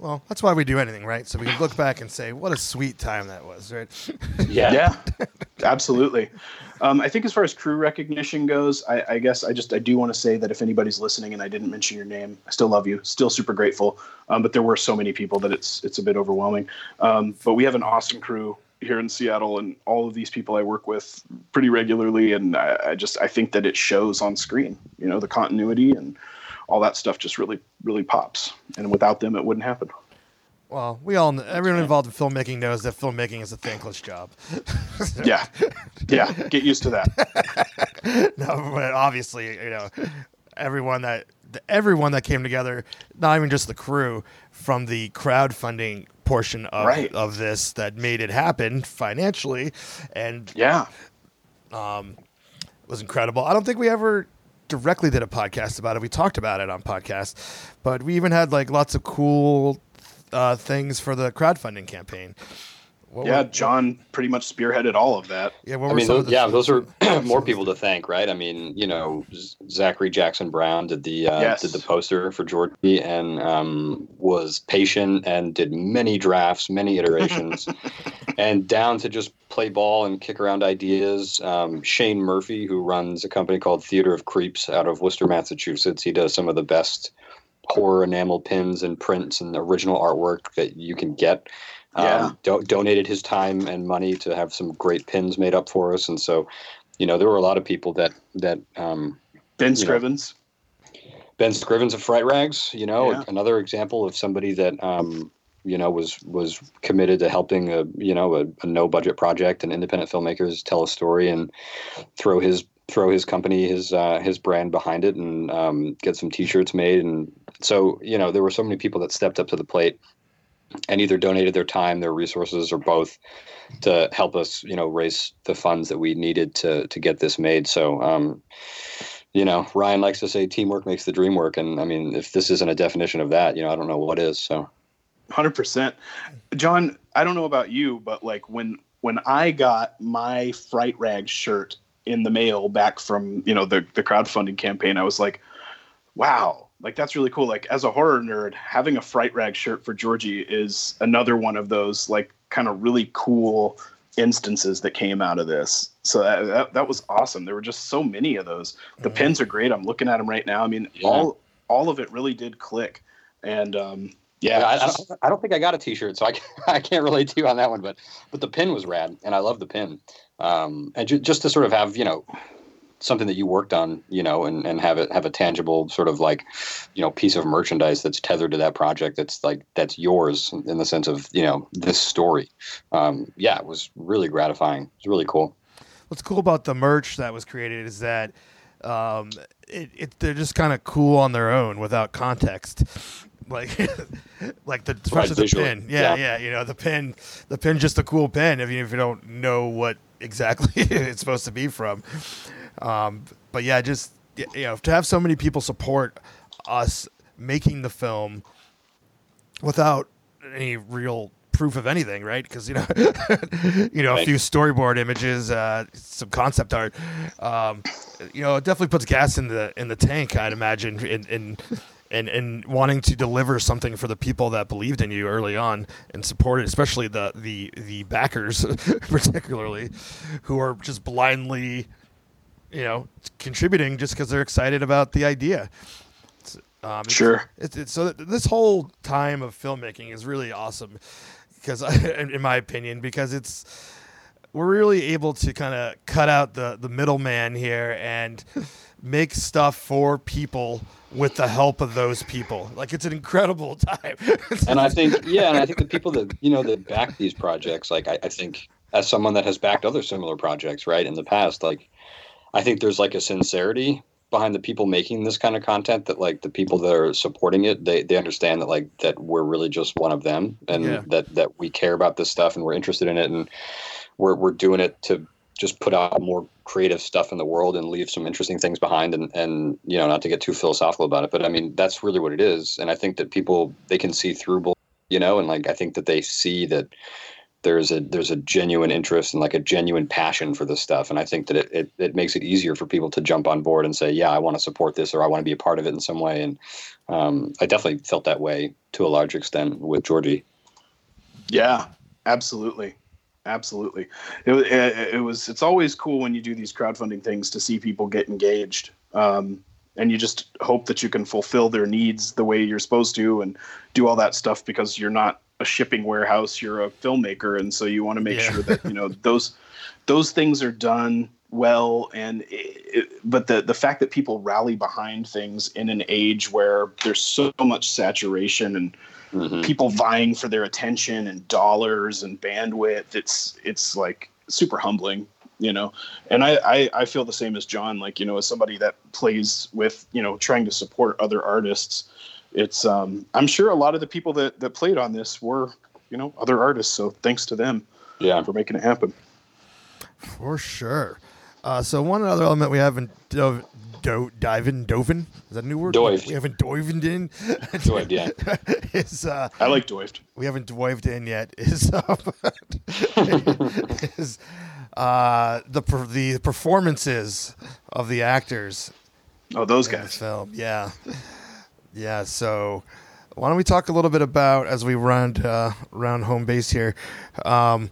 well, that's why we do anything, right? So we can look back and say, what a sweet time that was, right? Yeah. Yeah, absolutely. Um, I think as far as crew recognition goes, I, I guess I just I do want to say that if anybody's listening and I didn't mention your name, I still love you, still super grateful. Um, but there were so many people that it's it's a bit overwhelming. Um, but we have an awesome crew here in Seattle, and all of these people I work with pretty regularly, and I, I just I think that it shows on screen. You know, the continuity and all that stuff just really really pops. And without them, it wouldn't happen. Well, we all, kn- everyone involved in filmmaking knows that filmmaking is a thankless job. Yeah, yeah. Get used to that. no, but obviously, you know, everyone that everyone that came together, not even just the crew, from the crowdfunding portion of Right. of this that made it happen financially, and Yeah. Um, was incredible. I don't think we ever directly did a podcast about it. We talked about it on podcasts, but we even had like lots of cool uh, things for the crowdfunding campaign. What Yeah, were- John pretty much spearheaded all of that. yeah. What I were mean, some those, of the yeah, those are more people to thank, right? I mean, you know, Zachary Jackson Brown did the uh, Yes. did the poster for Georgie and um, was patient and did many drafts, many iterations, and down to just play ball and kick around ideas. Um, Shane Murphy, who runs a company called Theater of Creeps out of Worcester, Massachusetts, he does some of the best horror enamel pins and prints and original artwork that you can get. Yeah. Um, do- donated his time and money to have some great pins made up for us, and so, you know, there were a lot of people that that um, Ben You know. Scrivens. Ben Scrivens of Fright Rags, you know, Yeah. another example of somebody that um, you know was was committed to helping a you know a, a no budget project and independent filmmakers tell a story and throw his throw his company his uh, his brand behind it and um, get some T-shirts made and so you know there were so many people that stepped up to the plate and either donated their time, their resources, or both to help us, you know, raise the funds that we needed to to get this made. So, um, you know, Ryan likes to say teamwork makes the dream work, and I mean, if this isn't a definition of that, you know, I don't know what is. So, Hundred percent, John. I don't know about you, but like when when I got my Fright Rag shirt in the mail back from you know the the crowdfunding campaign, I was like, wow, like that's really cool. Like as a horror nerd, having a Fright Rag shirt for Georgie is another one of those like kind of really cool instances that came out of this. So that, that that was awesome. There were just so many of those. The Mhm. pins are great. I'm looking at them right now. I mean, Yeah. all all of it really did click, and um, yeah, I, I, don't, I don't think I got a T-shirt, so I, can't- I can't relate to you on that one. But but the pin was rad, and I love the pin. Um, and ju- just to sort of have you know something that you worked on, you know, and, and have it have a tangible sort of like you know piece of merchandise that's tethered to that project. That's like that's yours in the sense of you know this story. Um, yeah, it was really gratifying. It's really cool. What's cool about the merch that was created is that um, it, it they're just kind of cool on their own without context. Like, like the especially the visually, pin, yeah, yeah. yeah, you know the pin, the pin's just a cool pin. If you if you don't know what exactly it's supposed to be from, um, but yeah, just you know to have so many people support us making the film without any real proof of anything, right? Because you know, you know, a few storyboard images, uh, some concept art. Um, you know, it definitely puts gas in the in the tank. I'd imagine in in. And, and wanting to deliver something for the people that believed in you early on and supported, especially the the the backers, particularly, who are just blindly, you know, contributing just because they're excited about the idea. It's, um, it's- Sure. it's, it's so this whole time of filmmaking is really awesome because in in my opinion because it's we're really able to kind of cut out the the middleman here and make stuff for people with the help of those people like it's an incredible time and I think yeah, and I think the people that you know that back these projects, like I, I think as someone that has backed other similar projects, right, in the past, like I think there's like a sincerity behind the people making this kind of content that like the people that are supporting it, they they understand that like that we're really just one of them and Yeah. that that we care about this stuff and we're interested in it and we're we're doing it to just put out more creative stuff in the world and leave some interesting things behind and and you know not to get too philosophical about it but i mean that's really what it is and i think that people they can see through you know and like i think that they see that there's a there's a genuine interest and like a genuine passion for this stuff and i think that it, it, it makes it easier for people to jump on board and say yeah i want to support this or i want to be a part of it in some way and um, i definitely felt that way to a large extent with georgie Yeah, absolutely, absolutely. It, it, it was. It's always cool when you do these crowdfunding things to see people get engaged, um, and you just hope that you can fulfill their needs the way you're supposed to, and do all that stuff because you're not a shipping warehouse. You're a filmmaker, and so you want to make Yeah. sure that you know those those things are done well and it, it- but the the fact that people rally behind things in an age where there's so much saturation and Mhm. people vying for their attention and dollars and bandwidth it's it's like super humbling you know and I, I i feel the same as john like you know as somebody that plays with you know trying to support other artists it's um i'm sure a lot of the people that that played on this were you know other artists so thanks to them yeah. for making it happen. For sure. Uh, so one other element we haven't dove, do, diving doven is that a new word? Doved. we haven't doved in? Doved, yeah. is uh, i like doived. we haven't dived in yet. Is uh, is uh, the per- the performances of the actors oh those guys. film. Yeah, yeah. So why don't we talk a little bit about as we run uh, around home base here? Um,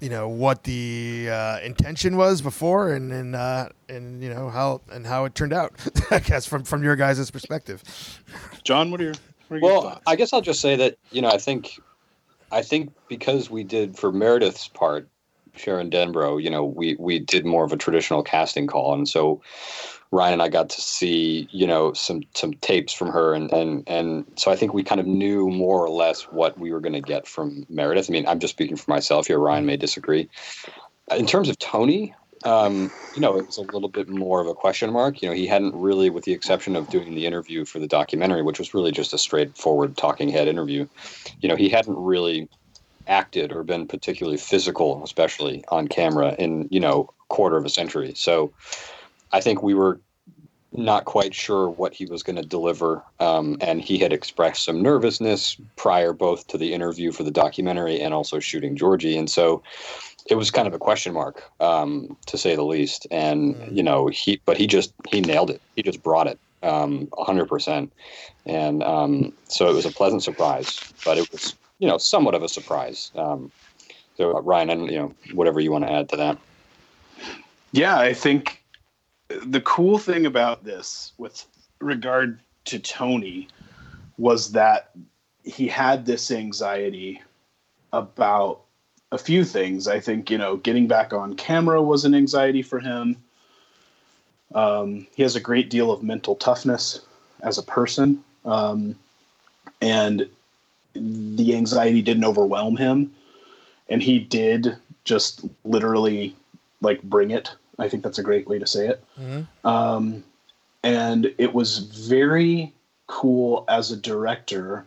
you know what the uh, intention was before, and and uh, and you know how and how it turned out. I guess from from your guys' perspective. john what are your, what are Well, thoughts I guess I'll just say that you know I think, I think because we did for Meredith's part, Sharon Denbrough, you know, we we did more of a traditional casting call, and so Ryan and I got to see, you know, some some tapes from her, and and and so I think we kind of knew more or less what we were going to get from Meredith. I mean, I'm just speaking for myself here. Ryan may disagree. In terms of Tony, um, you know, it was a little bit more of a question mark. You know, he hadn't really, with the exception of doing the interview for the documentary, which was really just a straightforward talking head interview. You know, he hadn't really acted or been particularly physical, especially on camera, in you know quarter of a century. So I think we were not quite sure what he was going to deliver, um, and he had expressed some nervousness prior both to the interview for the documentary and also shooting Georgie, and so it was kind of a question mark um, to say the least. And mm. you know he, but he just he nailed it. He just brought it um, 100%, and um, so it was a pleasant surprise. But it was you know, somewhat of a surprise. Um, so, uh, Ryan, and you know, whatever you want to add to that. Yeah, I think the cool thing about this, with regard to Tony, was that he had this anxiety about a few things. I think you know, getting back on camera was an anxiety for him. Um, he has a great deal of mental toughness as a person, um, and the anxiety didn't overwhelm him and he did just literally like bring it i think that's a great way to say it. Mm-hmm. um, and it was very cool as a director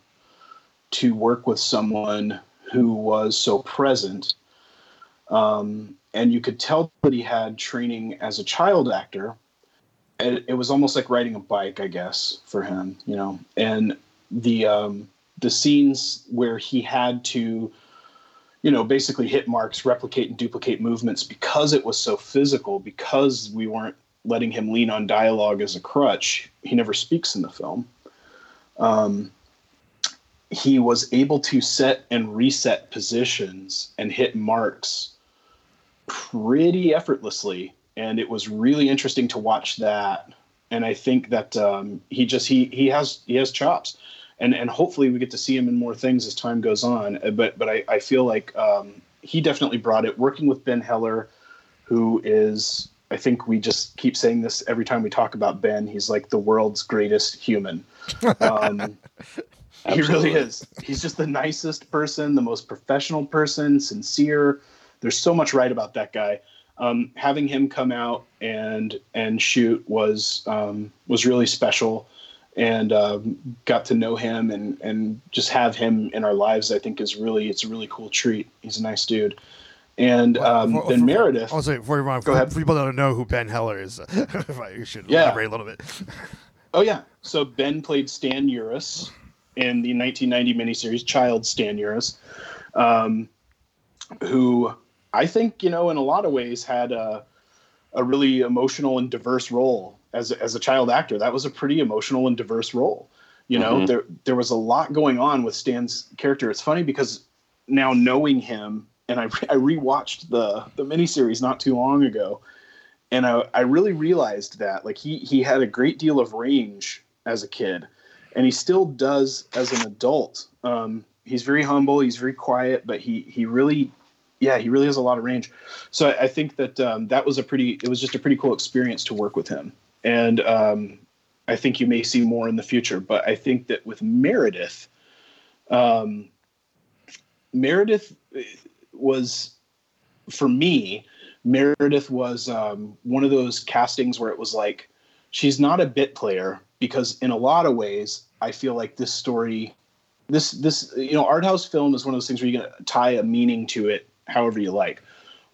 to work with someone who was so present. Um, and you could tell that he had training as a child actor. And it was almost like riding a bike i guess for him you know. And the um, the scenes where he had to you know basically hit marks replicate and duplicate movements because it was so physical because we weren't letting him lean on dialogue as a crutch. He never speaks in the film. Um, he was able to set and reset positions and hit marks pretty effortlessly and it was really interesting to watch that. And i think that um, he just he he has he has chops and and hopefully we get to see him in more things as time goes on. Uh, but but I, I feel like um, he definitely brought it. Working with Ben Heller, who is I think we just keep saying this every time we talk about Ben. He's like the world's greatest human. Um, he really is. He's just the nicest person, the most professional person, sincere. There's so much right about that guy. Um, having him come out and and shoot was um, was really special and uh, got to know him and and just have him in our lives. I think is really it's a really cool treat. He's a nice dude. And um, well, for, then for, Meredith. Also, before you run, go ahead. For people that don't know who Ben Heller is, if I should yeah. elaborate a little bit. oh yeah, so Ben played Stan Uris in the 1990 miniseries Child Stan Uris, um, who I think you know in a lot of ways had a, a really emotional and diverse role as as a child actor, that was a pretty emotional and diverse role. You know, mm-hmm. there there was a lot going on with Stan's character. It's funny because now knowing him, and I I rewatched the the miniseries not too long ago, and I I really realized that like he he had a great deal of range as a kid, and he still does as an adult. Um, he's very humble. He's very quiet, but he he really yeah, he really has a lot of range. So I, I think that um, that was a pretty, it was just a pretty cool experience to work with him and um, I think you may see more in the future. But I think that with Meredith, um, Meredith was for me. Meredith was um, one of those castings where it was like she's not a bit player because in a lot of ways I feel like this story, this this you know art house film is one of those things where you can tie a meaning to it however you like.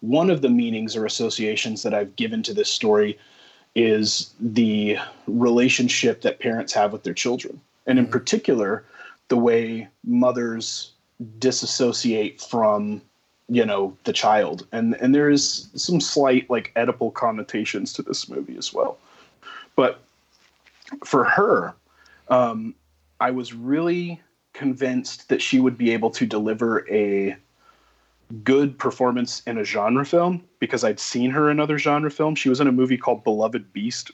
One of the meanings or associations that I've given to this story is the relationship that parents have with their children. And in mm-hmm. particular, the way mothers disassociate from you know the child and and there is some slight like Oedipal connotations to this movie as well but for her um, i was really convinced that she would be able to deliver a good performance in a genre film because I'd seen her in other genre films. She was in a movie called Beloved Beast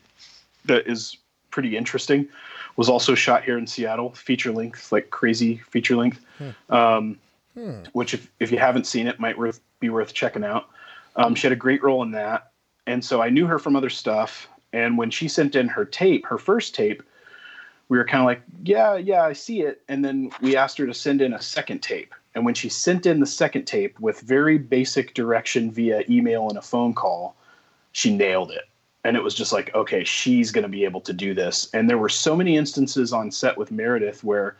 that is pretty interesting. Was also shot here in Seattle, feature length, like crazy feature length. Hmm. Um, hmm. Which, if, if you haven't seen it, might worth be worth checking out. Um, she had a great role in that, and so I knew her from other stuff. And when she sent in her tape, her first tape, we were kind of like, yeah, yeah, I see it. And then we asked her to send in a second tape. And when she sent in the second tape with very basic direction via email and a phone call, she nailed it. And it was just like, okay, she's going to be able to do this. And there were so many instances on set with Meredith where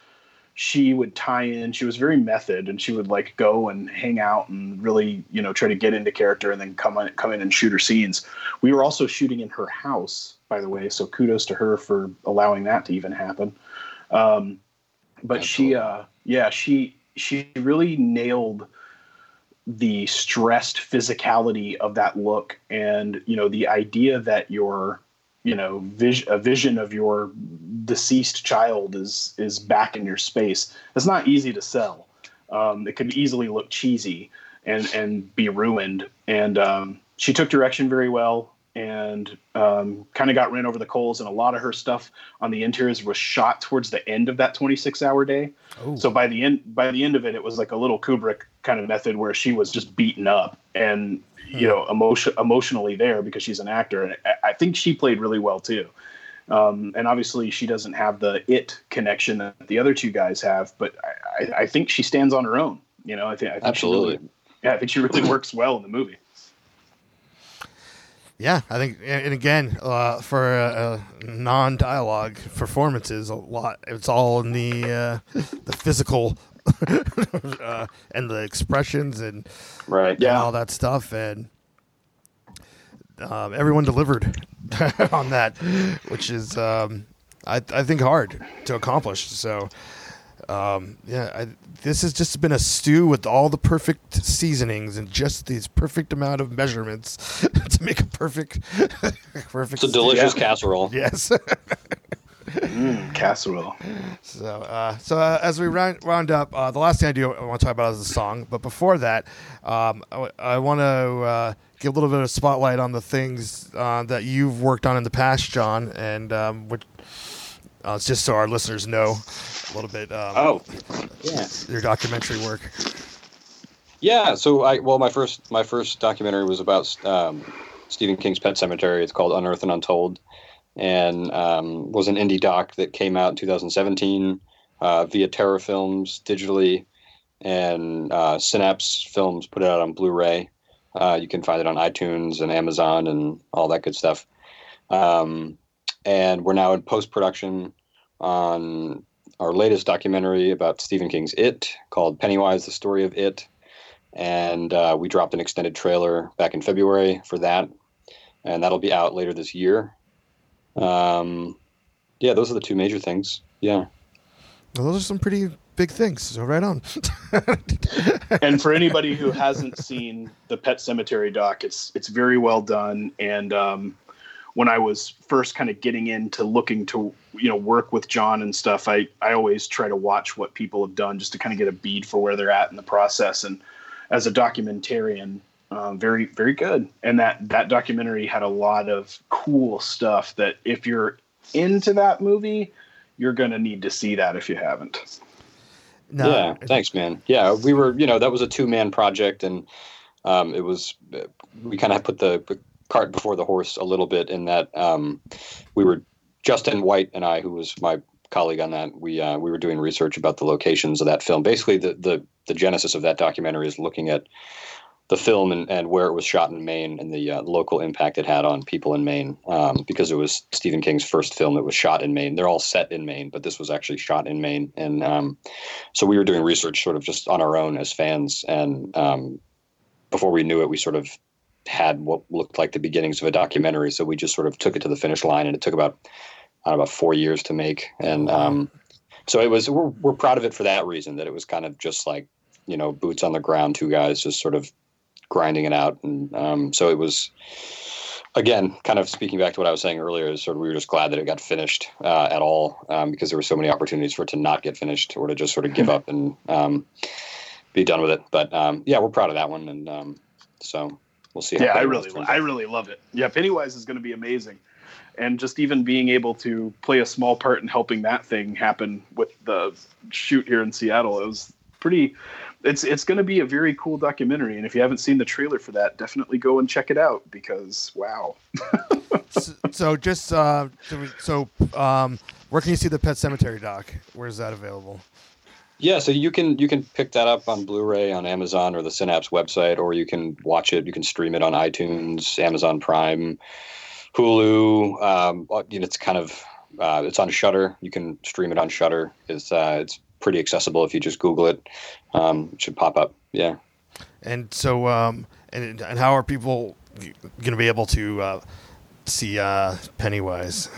she would tie in she was very method and she would like go and hang out and really you know try to get into character and then come on come in and shoot her scenes we were also shooting in her house by the way so kudos to her for allowing that to even happen um, but she uh yeah she she really nailed the stressed physicality of that look and you know the idea that your you know vis- a vision of your deceased child is is back in your space. It's not easy to sell. Um, it could easily look cheesy and and be ruined. And um, she took direction very well and um, kind of got ran over the coals and a lot of her stuff on the interiors was shot towards the end of that 26 hour day. Ooh. so by the end by the end of it it was like a little kubrick kind of method where she was just beaten up and you know emotion emotionally there because she's an actor and I- i think she played really well too. Um, and obviously she doesn't have the it connection that the other two guys have but i, I, I think she stands on her own you know? I think, I think she Absolutely. really, yeah i think she really works well in the movie Yeah, I think, and again, uh, for uh, non-dialogue performances, a lot. It's all in the uh, the physical uh, and the expressions and, Right. and all that stuff, and um, everyone delivered on that, which is um, I, I think hard to accomplish. So. Um, yeah, I, this has just been a stew with all the perfect seasonings and just these perfect amount of measurements to make a perfect, perfect. It's a delicious Yeah. casserole. Yes. mm, casserole so, uh, so uh, as we round, round up, uh, the last thing I do I want to talk about is the song. But before that, um, I, want to uh, give a little bit of spotlight on the things uh, that you've worked on in the past, John, and um, which, uh, it's just so our listeners know a little bit um, oh Yeah. your documentary work. Yeah. So I well, my first my first documentary was about um, Stephen King's Pet Sematary. It's called Unearthed and Untold, and um, was an indie doc that came out in 2017 uh, via Terror Films digitally, and uh, Synapse Films put it out on Blu-ray. Uh, you can find it on iTunes and Amazon and all that good stuff. Um, and we're now in post production on our latest documentary about Stephen King's It called Pennywise: The Story of It, and uh, we dropped an extended trailer back in February for that, and that'll be out later this year. Um, yeah, those are the two major things. Yeah. Well, those are some pretty big things. So right on. and for anybody who hasn't seen the Pet Sematary doc, it's it's very well done. And um, when I was first kind of getting into looking to you know work with John and stuff, I I always try to watch what people have done just to kind of get a bead for where they're at in the process. And as a documentarian, um, very very good. And that that documentary had a lot of cool stuff that if you're into that movie, you're gonna need to see that if you haven't. No, yeah. Thanks, man. Yeah, we were. You know, that was a two man project, and um, it was. We kind of put the, the cart before the horse a little bit in that um, we were Justin White and I, who was my colleague on that. We uh, we were doing research about the locations of that film. Basically, the the the genesis of that documentary is looking at the film and, and where it was shot in Maine and the uh, local impact it had on people in Maine. Um, because it was Stephen King's first film that was shot in Maine. They're all set in Maine, but this was actually shot in Maine. And um, so we were doing research sort of just on our own as fans. And um, before we knew it, we sort of had what looked like the beginnings of a documentary. So we just sort of took it to the finish line, and it took about I don't know, about four years to make. And um, so it was. We're we're proud of it for that reason. That it was kind of just like you know boots on the ground, two guys just sort of grinding it out. And um, so it was. Again, kind of speaking back to what I was saying earlier, sort of we were just glad that it got finished uh, at all um, because there were so many opportunities for it to not get finished or to just sort of give up and um, be done with it. But um, yeah, we're proud of that one, and um, so we'll see. how yeah, I really, I really love it. Yeah, Pennywise is going to be amazing, and just even being able to play a small part in helping that thing happen with the shoot here in Seattle, it was pretty. It's it's going to be a very cool documentary, and if you haven't seen the trailer for that, definitely go and check it out because wow. so, so just uh, so um, where can you see the Pet Sematary doc? Where's that available? Yeah, so you can you can pick that up on Blu-ray on Amazon or the Synapse website, or you can watch it. You can stream it on iTunes, Amazon Prime, Hulu. Um, it's kind of uh, it's on Shudder. You can stream it on Shudder. It's uh, it's pretty accessible if you just Google it. Um, it should pop up. Yeah. And so, um, and and how are people going to be able to uh, see uh, Pennywise?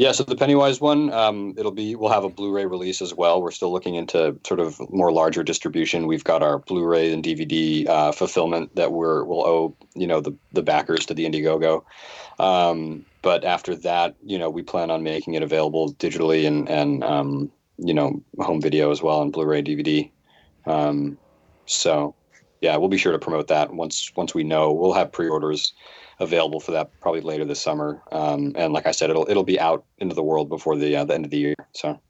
Yeah, so the Pennywise one, um, it'll be we'll have a Blu-ray release as well. We're still looking into sort of more larger distribution. We've got our Blu-ray and DVD uh, fulfillment that we're we'll owe you know the the backers to the Indiegogo. Um, but after that, you know, we plan on making it available digitally and and um, you know home video as well and Blu-ray DVD. Um, so yeah, we'll be sure to promote that once once we know. We'll have pre-orders available for that probably later this summer. Um, and like I said, it'll it'll be out into the world before the uh, the end of the year. So.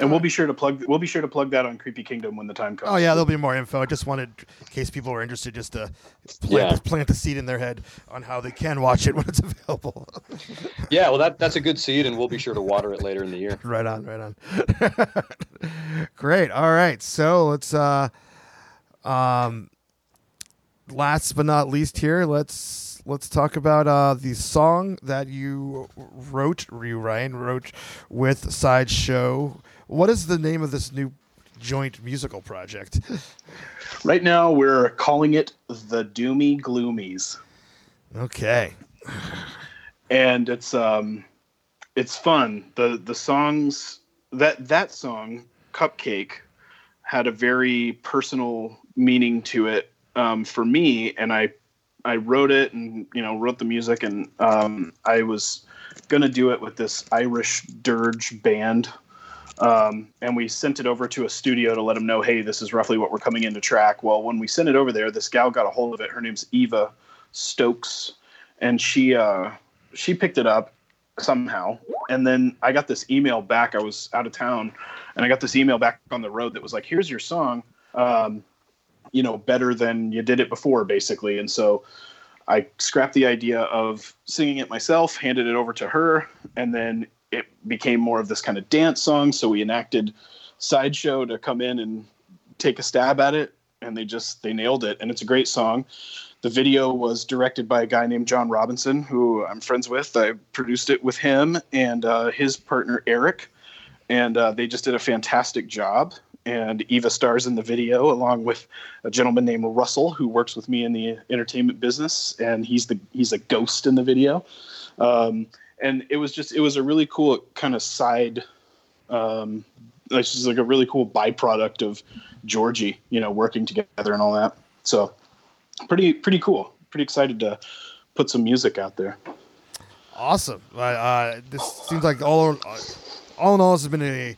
And we'll be sure to plug. We'll be sure to plug that on Creepy Kingdom when the time comes. Oh yeah, there'll be more info. I just wanted, in case people were interested, just to plant, yeah. plant the seed in their head on how they can watch it when it's available. yeah, well, that that's a good seed, and we'll be sure to water it later in the year. right on, right on. Great. All right, so let's. uh um Last but not least, here let's let's talk about uh, the song that you wrote, you Ryan wrote with Sideshow. What is the name of this new joint musical project? Right now, we're calling it the Doomy Gloomies. Okay. And it's um, it's fun. the The songs that that song, Cupcake, had a very personal meaning to it um, for me, and I I wrote it and you know wrote the music and um, I was gonna do it with this Irish dirge band. Um, and we sent it over to a studio to let them know, hey, this is roughly what we're coming in to track. Well, when we sent it over there, this gal got a hold of it. Her name's Eva Stokes, and she uh, she picked it up somehow. And then I got this email back. I was out of town, and I got this email back on the road that was like, "Here's your song. Um, you know better than you did it before basically. And so i scrapped the idea of singing it myself handed it over to her and then it became more of this kind of dance song. So we enacted sideshow to come in and take a stab at it and they just they nailed it. And it's a great song. The video was directed by a guy named john robinson who i'm friends with. I produced it with him and uh, his partner eric. And uh, they just did a fantastic job and Eva stars in the video along with a gentleman named Russell who works with me in the entertainment business, and he's the he's a ghost in the video. Um, and it was just it was a really cool kind of side, um, it's just like a really cool byproduct of Georgie, you know, working together and all that. So pretty pretty cool. Pretty excited to put some music out there. Awesome. Uh, this seems like all all in all, this has been a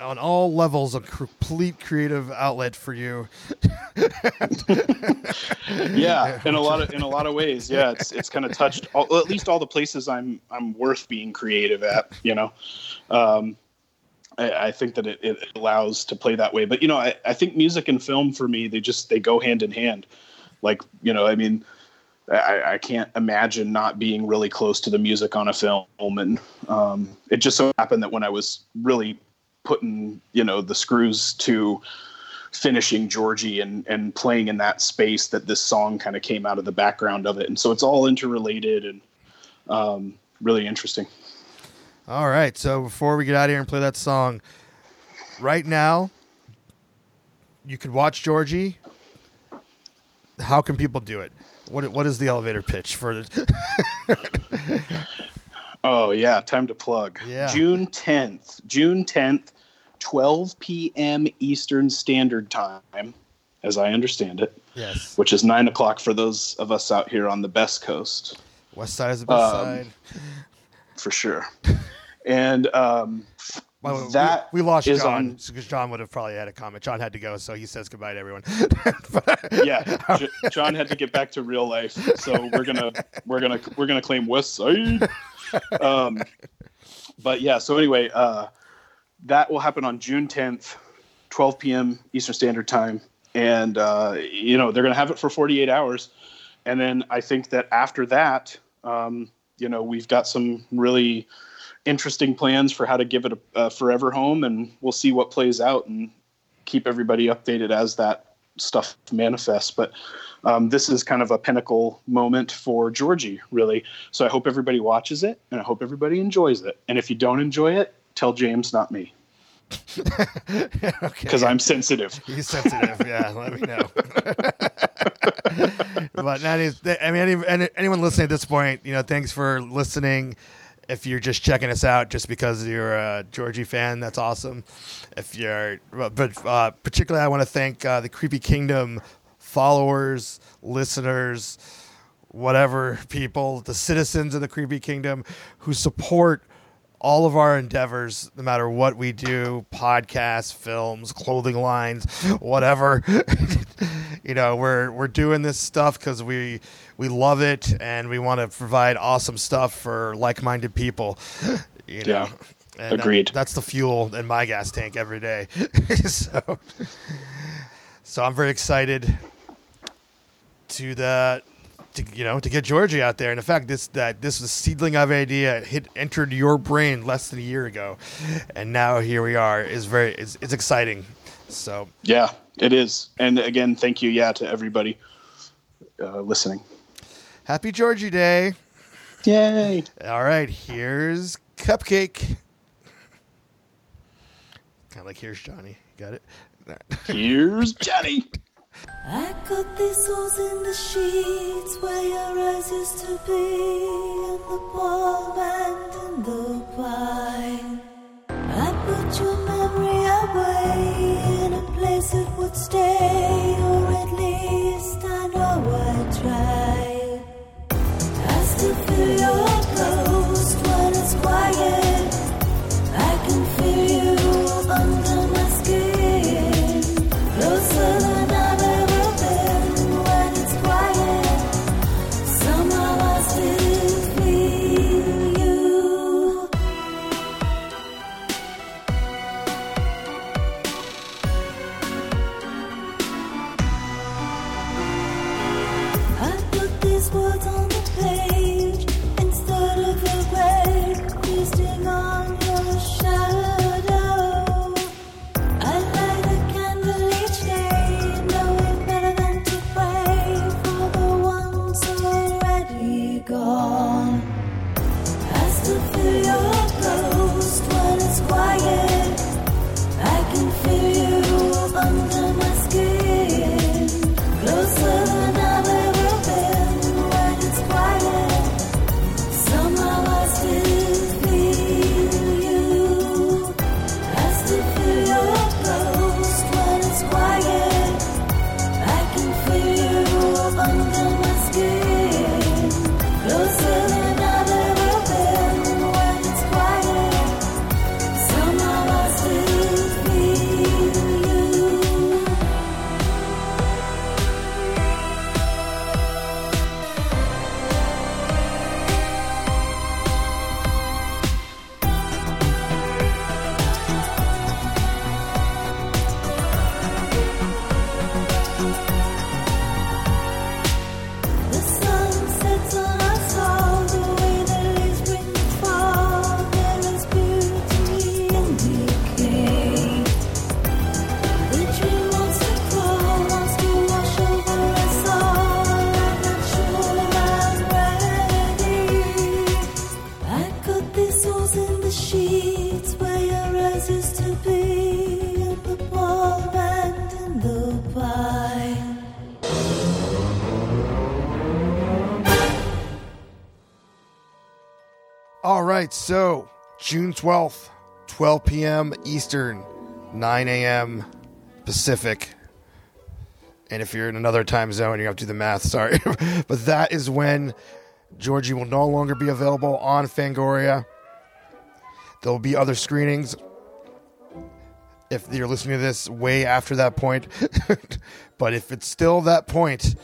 on all levels a complete creative outlet for you. yeah, in a lot of in a lot of ways. Yeah, it's it's kind of touched all, at least all the places I'm I'm worth being creative at. You know, um, I, I, think that it, it allows to play that way. But you know, I, I think music and film for me they just they go hand in hand. Like you know, I mean. I, I, can't imagine not being really close to the music on a film. And um, it just so happened that when I was really putting you know the screws to finishing Georgie and and playing in that space that this song kind of came out of the background of it, and so it's all interrelated and um, really interesting. All right, so before we get out of here and play that song, right now, you could watch Georgie. How can people do it? What what is the elevator pitch for? The- oh yeah, time to plug. Yeah. June tenth. June tenth 12 p.m. Eastern Standard Time, as I understand it. Yes. Which is nine o'clock for those of us out here on the best coast. West side is the best um, side. For sure. and um, well, that we, we lost John because John would have probably had a comment. John had to go, so he says goodbye to everyone. yeah, J- John had to get back to real life, so we're gonna we're gonna we're gonna claim West Side. Um, but yeah, so anyway, uh, that will happen on June 10th, 12 p.m. Eastern Standard Time, and uh, you know they're going to have it for 48 hours, and then I think that after that, um, you know, we've got some really interesting plans for how to give it a, a forever home, and we'll see what plays out and keep everybody updated as that stuff manifests. But um, this is kind of a pinnacle moment for Georgie, really. So I hope everybody watches it, and I hope everybody enjoys it. And if you don't enjoy it, tell James, not me. Because okay. I'm sensitive. He's sensitive. Yeah, let me know. but that is, I mean, any, any- anyone listening at this point, you know, thanks for listening. If you're just checking us out just because you're a Georgie fan, that's awesome. If you're, but uh, particularly, I want to thank uh, the Creepy Kingdom followers, listeners, whatever people, the citizens of the Creepy Kingdom who support all of our endeavors, no matter what we do podcasts, films, clothing lines, whatever. you know, we're we're doing this stuff because we we love it and we want to provide awesome stuff for like-minded people. You know. Yeah. And that- Agreed. that's the fuel in my gas tank every day. so, so I'm very excited to the to you know to get Georgie out there. And the fact, this that this was seedling of idea hit entered your brain less than a year ago, and now here we are. is very it's, it's exciting. So Yeah, it is. And again, thank you, yeah, to everybody uh, listening. happy Georgie Day! Yay! All right, here's Cupcake. Kind of like here's Johnny. Got it. Here's Johnny. I got these holes in the sheets where your eyes used to be, in the palm and in the pine. I put your memory away in a place it would stay, or at least I know I tried. I still feel your ghost when it's quiet. All right, so June 12th, 12 p.m. Eastern, 9 a.m. Pacific. And if you're in another time zone, you have to do the math, sorry. but that is when Georgie will no longer be available on Fangoria. There will be other screenings if you're listening to this way after that point. but if it's still that point,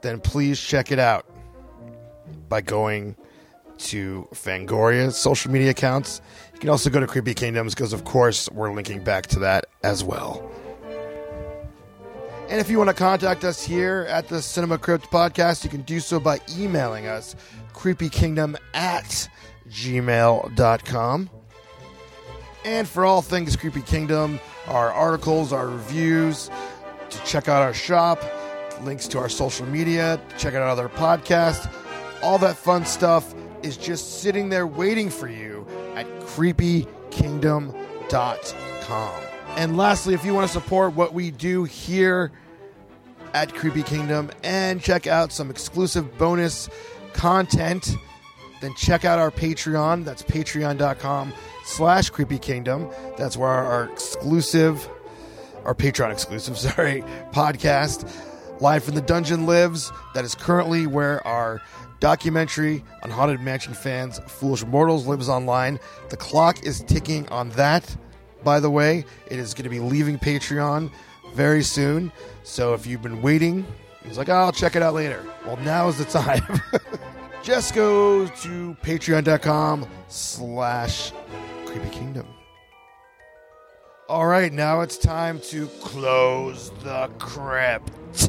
then please check it out by going to Fangoria's social media accounts. You can also go to Creepy Kingdoms because, of course, we're linking back to that as well. And if you want to contact us here at the Cinema Crypt Podcast, you can do so by emailing us creepykingdom at gmail.com. And for all things Creepy Kingdom, our articles, our reviews, to check out our shop, links to our social media, check out other podcasts, all that fun stuff is just sitting there waiting for you at creepykingdom.com. And lastly, if you want to support what we do here at Creepy Kingdom and check out some exclusive bonus content, then check out our Patreon. That's patreon.com slash creepy kingdom. That's where our, our exclusive, our Patreon exclusive, sorry, podcast, Live from the Dungeon lives. That is currently where our documentary on Haunted Mansion fans, Foolish Mortals, lives online. The clock is ticking on that, by the way. It is going to be leaving Patreon very soon. So if you've been waiting, it's like, I'll check it out later. Well, now is the time. Just go to patreon.com slash creepy kingdom. All right, now it's time to close the crypt.